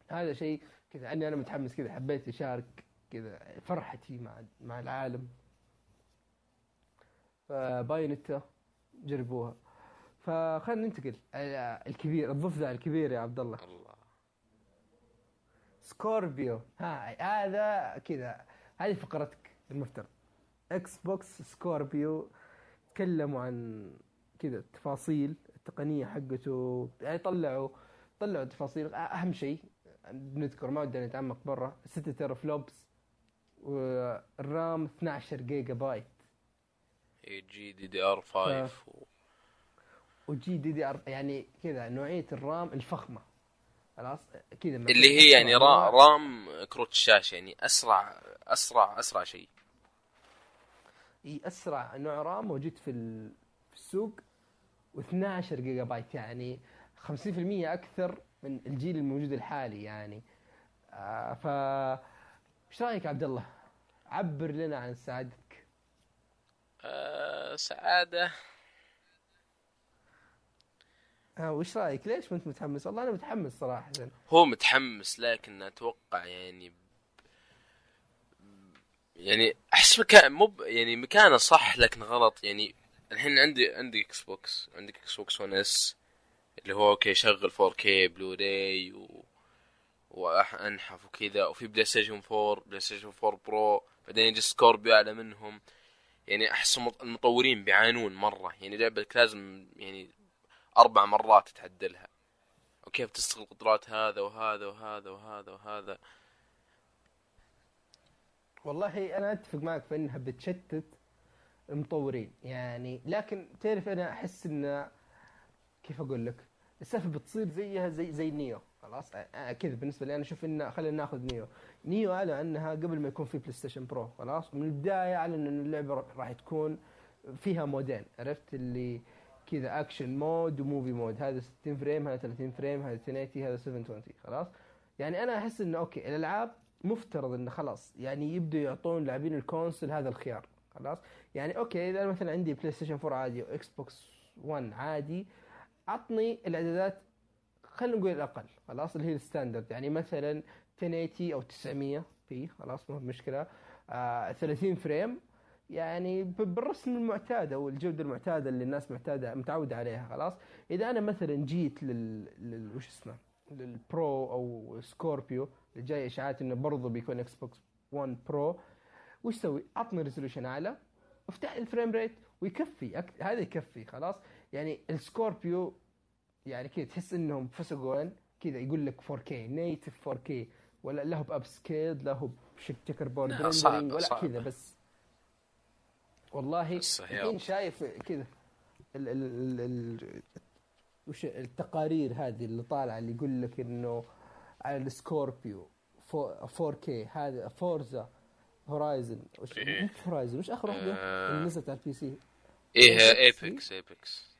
هذا شيء كذا اني أنا متحمس كذا حبيت أشارك كذا فرحتي مع مع العالم. ف Bayonetta جربوها. فخلينا ننتقل الكبير الضفدع الكبير يا عبد الله. Scorpio. ها هذا كذا. هذه فقرتك المفترض. Xbox Scorpio تكلموا عن كذا التفاصيل التقنية حقته. يعني طلعوا طلعوا تفاصيل. أهم شيء بنذكر ما ودنا نتعمق مرة 6 teraflops وال RAM 12 gigabyte GDDR 5 و... و GDDR يعني كذا نوعية ال RAM الفخمة. خلاص كذا اللي هي يعني را... RAM كروت الشاشه يعني أسرع أسرع أسرع شيء. إي أسرع نوع RAM موجود في ال- في السوق و12 جيجا بايت يعني 50% أكثر من الجيل الموجود الحالي يعني. آه ف إيش رأيك عبد الله؟ عبر لنا عن سعادتك. آه سعادة. آه وش رأيك؟ ليش أنت متحمس؟ والله أنا متحمس صراحة. هو متحمس لكن أتوقع يعني ب- يعني أحس مكان مو يعني مكانه صح لكن غلط. يعني الحين عندي عندي Xbox عندك Xbox 1 S اللي هو okay شغل 4K بلوراي و وانحف وكذا. وفي PlayStation 4 PlayStation 4 Pro بعدين يجي Scorpio أعلى منهم. يعني أحس المط- المطورين بيعانون مرة. يعني لعبتك لازم يعني أربع مرات تعدلها وكيف تستغل قدرات هذا وهذا وهذا وهذا وهذا. والله أنا أتفق معك في إنها بتشتت المطورين يعني لكن تعرف أنا أحس إن كيف أقول لك؟ السالفة بتصير زيها زي زي Nioh. خلاص؟ كذا بالنسبة لي أنا أشوف إن خلينا ناخذ Nioh. Nioh أعلن عنها قبل ما يكون في PlayStation Pro خلاص؟ من البداية أعلن إن اللعبة راح تكون فيها مودين عرفت؟ اللي كذا action mode و movie mode هذا 60 frame هذا 30 frame هذا 1080 هذا 720 خلاص؟ يعني أنا أحس إنه okay الألعاب مفترض إنه خلاص يعني يبدوا يعطون لاعبين ال console هذا الخيار خلاص؟ يعني okay إذا مثلا عندي PlayStation 4 عادي و Xbox 1 عادي عطني الإعدادات خلينا نقول الأقل خلاص؟ اللي هي ال standard. يعني مثلا 1080 أو 900 p خلاص؟ ما مشكلة. آه 30 frame يعني بالرسم المعتاد أو الجوده المعتادة اللي الناس معتاده متعودة عليها خلاص إذا أنا مثلا جيت لل, لل... وش اسمه لل Pro أو Scorpio اللي جاي إشاعات إنه برضه بيكون Xbox 1 Pro وش سوي؟ عطني resolution أعلى أفتح ال frame rate ويكفي أك... هذا يكفي خلاص يعني ال Scorpio يعني كذا تحس إنهم فسقوا كذا يقول لك 4K native 4K ولا له بأب سكيل له بشكل بورد ولا. كذا بس والله الحين شايف كذا ال ال ال ال وش التقارير هذه اللي طالعة اللي يقول لك إنه على السكوربيو 4K هذا فورزا هورايزن وش إيه. هورايزن وش آخر واحدة؟ آه. اللي نزلت على البي سي إيه. ايبكس ايبكس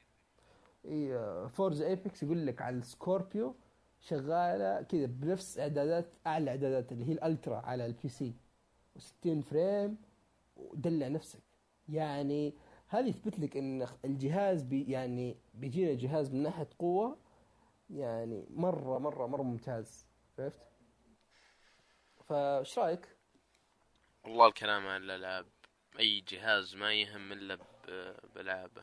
اي Forza Apex يقول لك على ال Scorpio شغالة كذا بنفس إعدادات أعلى إعدادات اللي هي ال ultra على ال PC و60 frame ودلع نفسك. يعني هذه يثبت لك إن الجهاز بي يعني بيجينا جهاز من ناحية قوة يعني مرة مرة مرة ممتاز عرفت؟ فايش رأيك؟ والله الكلام عن الألعاب أي جهاز ما يهم إلا بلعبه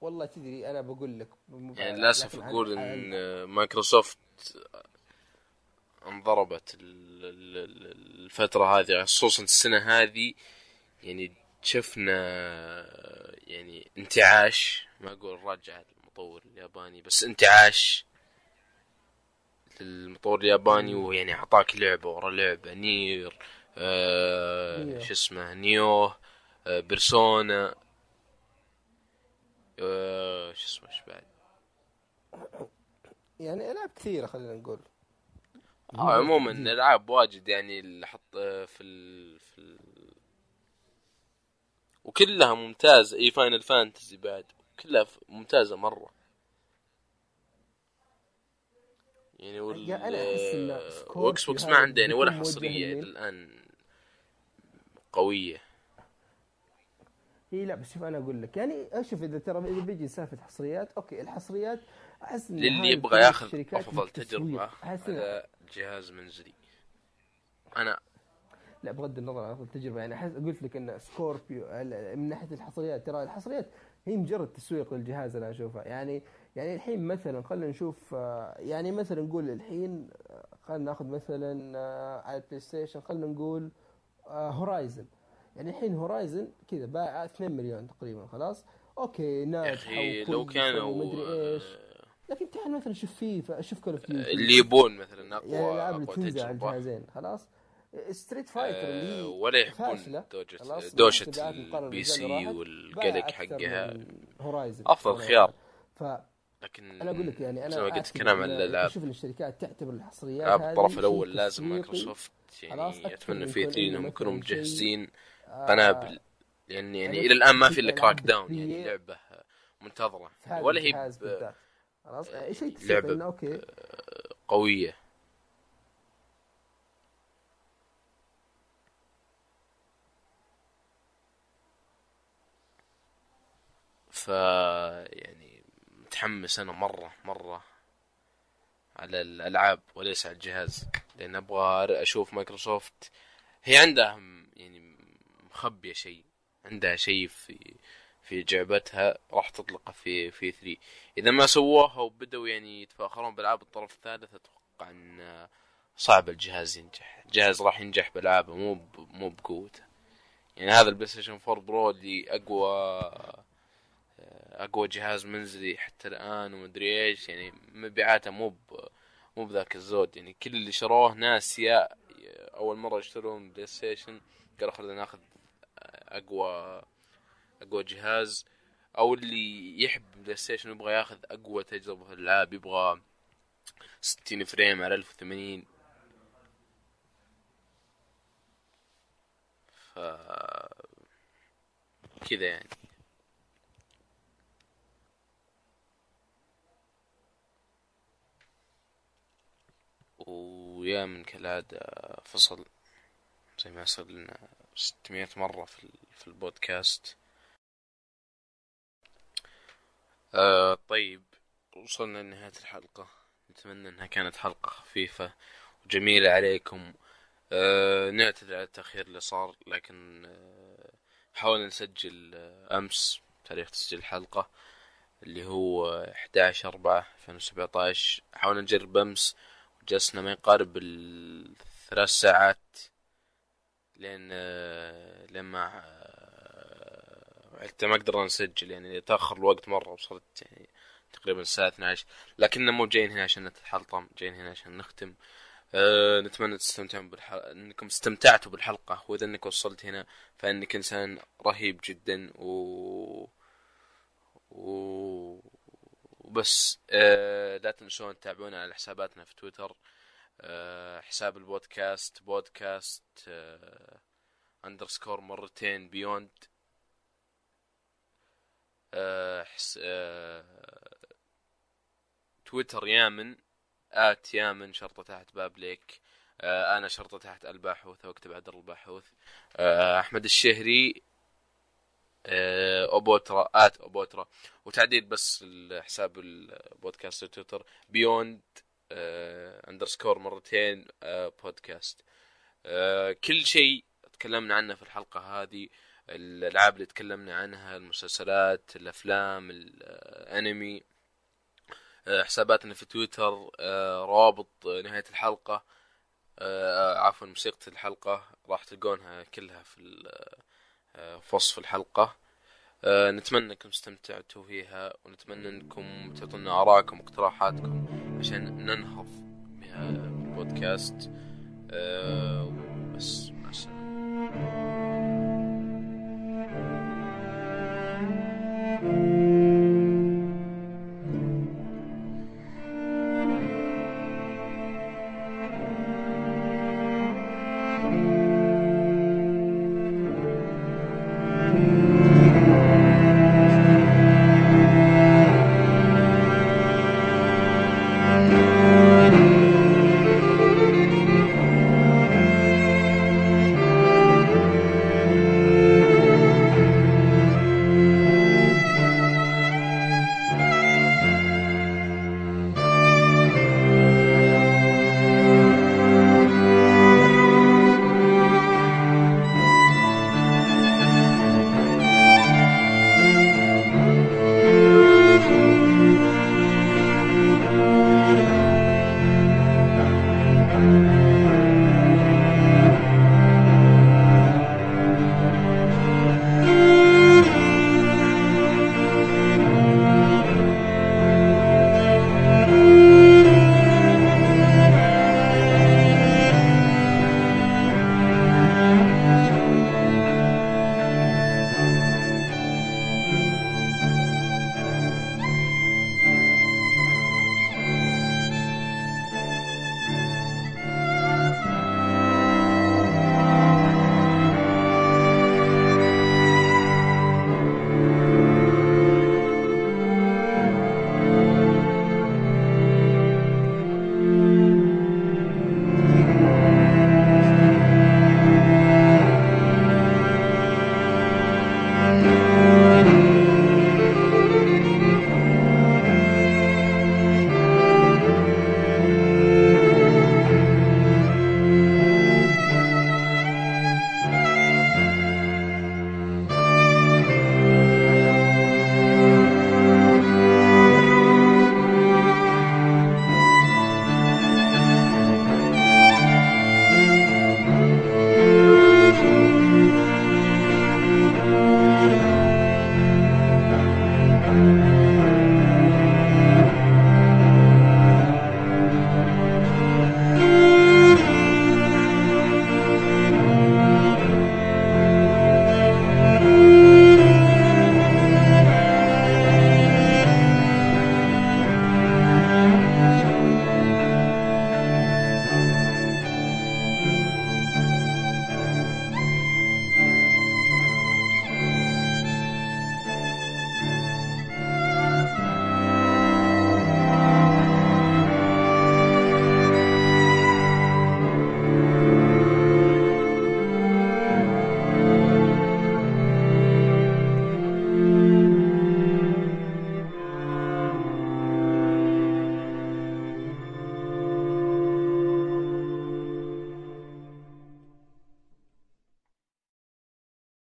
والله تدري أنا بقول لك يعني للأسف أقول إن مايكروسوفت انضربت ال- ال- ال- الفترة هذه خصوصا السنة هذه يعني شفنا يعني انتعاش ما أقول رجع المطور الياباني بس انتعاش للمطور الياباني ويعني أعطاك لعبة ورا لعبة Nier آه. شو اسمه Nioh آه Persona آه شو اسمه إيش بعد؟ يعني ألعاب كثيرة خلينا نقول. آه عموما ألعاب واجد يعني اللي حط آه، في ال... في ال... وكلها ممتازة. إي Final Fantasy بعد. كلها ممتازة مرة. يعني وال و Xbox ما هذا عنده يعني ولا حصرية؟ إلى الآن. قوية. هي لا بس شوف أنا أقول لك يعني أشوف إذا ترى إذا بيجي سالفة حصريات okay الحصريات أحس ان للي يبغى ياخذ أفضل. تجربة على جهاز منزلي. أنا لا بغض النظر عن التجربه يعني أحس قلت لك إن Scorpio من ناحية الحصريات ترى الحصريات هي مجرد تسويق للجهاز أنا اشوفها يعني يعني الحين مثلا خلينا نشوف آه، يعني مثلا نقول الحين آه، خلينا ناخذ مثلا آه، على ال PlayStation خلينا نقول Horizon يعني الحين Horizon كذا باع 2 مليون تقريبا خلاص؟ okay يا ناجحه أخي لو كانوا ومدري إيش. لكن تعال مثلا شوف فيفا شوف Call of Duty اللي يبون مثلا اقوى يعني الالعاب اللي تنزل على الجهازين خلاص؟ Street Fighter اللي آه، هي ولا يحبون دوشة ال PC والقلق أكثر حقها Horizon أفضل خيار. فانا لكن أقول لك يعني أنا زي ما قلت كلام عن الالعاب أشوف إن الشركات تعتبر الحصريات العاب هذه الطرف الأول لازم. مايكروسوفت يعني أتمنى من في E3 يكون عنده انهم يكونوا مجهزين آه، قنابل لأن يعني يعني إلى الآن ما في إلا Crackdown يعني كثير لعبة منتظرة. ولا هي خلاص يعني شيء إنه okay. قوية. ف يعني متحمس أنا مرة مرة على الألعاب وليس على الجهاز لأن أبغى أشوف مايكروسوفت. هي عندها يعني مخبية شيء عندها شيء في في جعبتها راح تطلقه في في 3 إذا ما سووها وبدوا يعني يتفاخرون بألعاب الطرف الثالث أتوقع إن صعب الجهاز ينجح. الجهاز راح ينجح بألعابه مو مو بقوته. يعني هذا ال PlayStation 4 Pro اللي أقوى أقوى جهاز منزلي حتى الآن ومدري إيش يعني مبيعاته مو مو بذاك الزود. يعني كل اللي شروه ناس يا أول مرة يشترون PlayStation قالوا خلينا ناخذ أقوى أقوى جهاز. أو اللي يحب PlayStation يبغى ياخذ أقوى تجربة في الالعاب يبغى 60 frame على 1080 ف كذا يعني. ويا من كالعادة فصل. زي ما يصير لنا 600 مرة في ال- في البودكاست. آه طيب وصلنا لنهاية الحلقة. نتمنى إنها كانت حلقة خفيفة وجميلة عليكم. آه نعتذر على التأخير اللي صار لكن آه حاولنا نسجل آه أمس تاريخ تسجيل الحلقة اللي هو 11 4 2017 حاولنا نجرب أمس جلسنا ما يقارب الثلاث ساعات لين لما حتى ما قدرنا نسجل يعني تأخر الوقت مرة وصلت يعني تقريبا الساعة 12 لكننا مو جايين هنا عشان نتحلطم جايين هنا عشان نختم. أه نتمنى تستمتعون بالحلقة إنكم استمتعتوا بالحلقة وإذا إنك وصلت هنا فإنك إنسان رهيب جدا و و وبس أه لا تنسون تتابعونا على حساباتنا في تويتر أه حساب البودكاست podcast underscore مرتين Beyond حس تويتر يامن آت يامن شرطة تحت باب ليك آه أنا شرطة تحت الباحوث واكتب عدل الباحوث آه أحمد الشهري آه أوبوترا آت أوبوترا وتعديل بس الحساب البودكاست تويتر. بيوند آه اندرسكور مرتين آه بودكاست آه كل شيء تكلمنا عنه في الحلقة هذه الألعاب اللي تكلمنا عنها المسلسلات الأفلام الأنمي آه، حساباتنا في تويتر آه، روابط نهاية الحلقة آه، عفوا موسيقى الحلقة راح تلقونها كلها في آه، في وصف الحلقة. آه، نتمنى انكم استمتعتوا فيها ونتمنى انكم تعطونا آرائكم واقتراحاتكم عشان ننهض بها البودكاست. آه، وبس مع السلامة.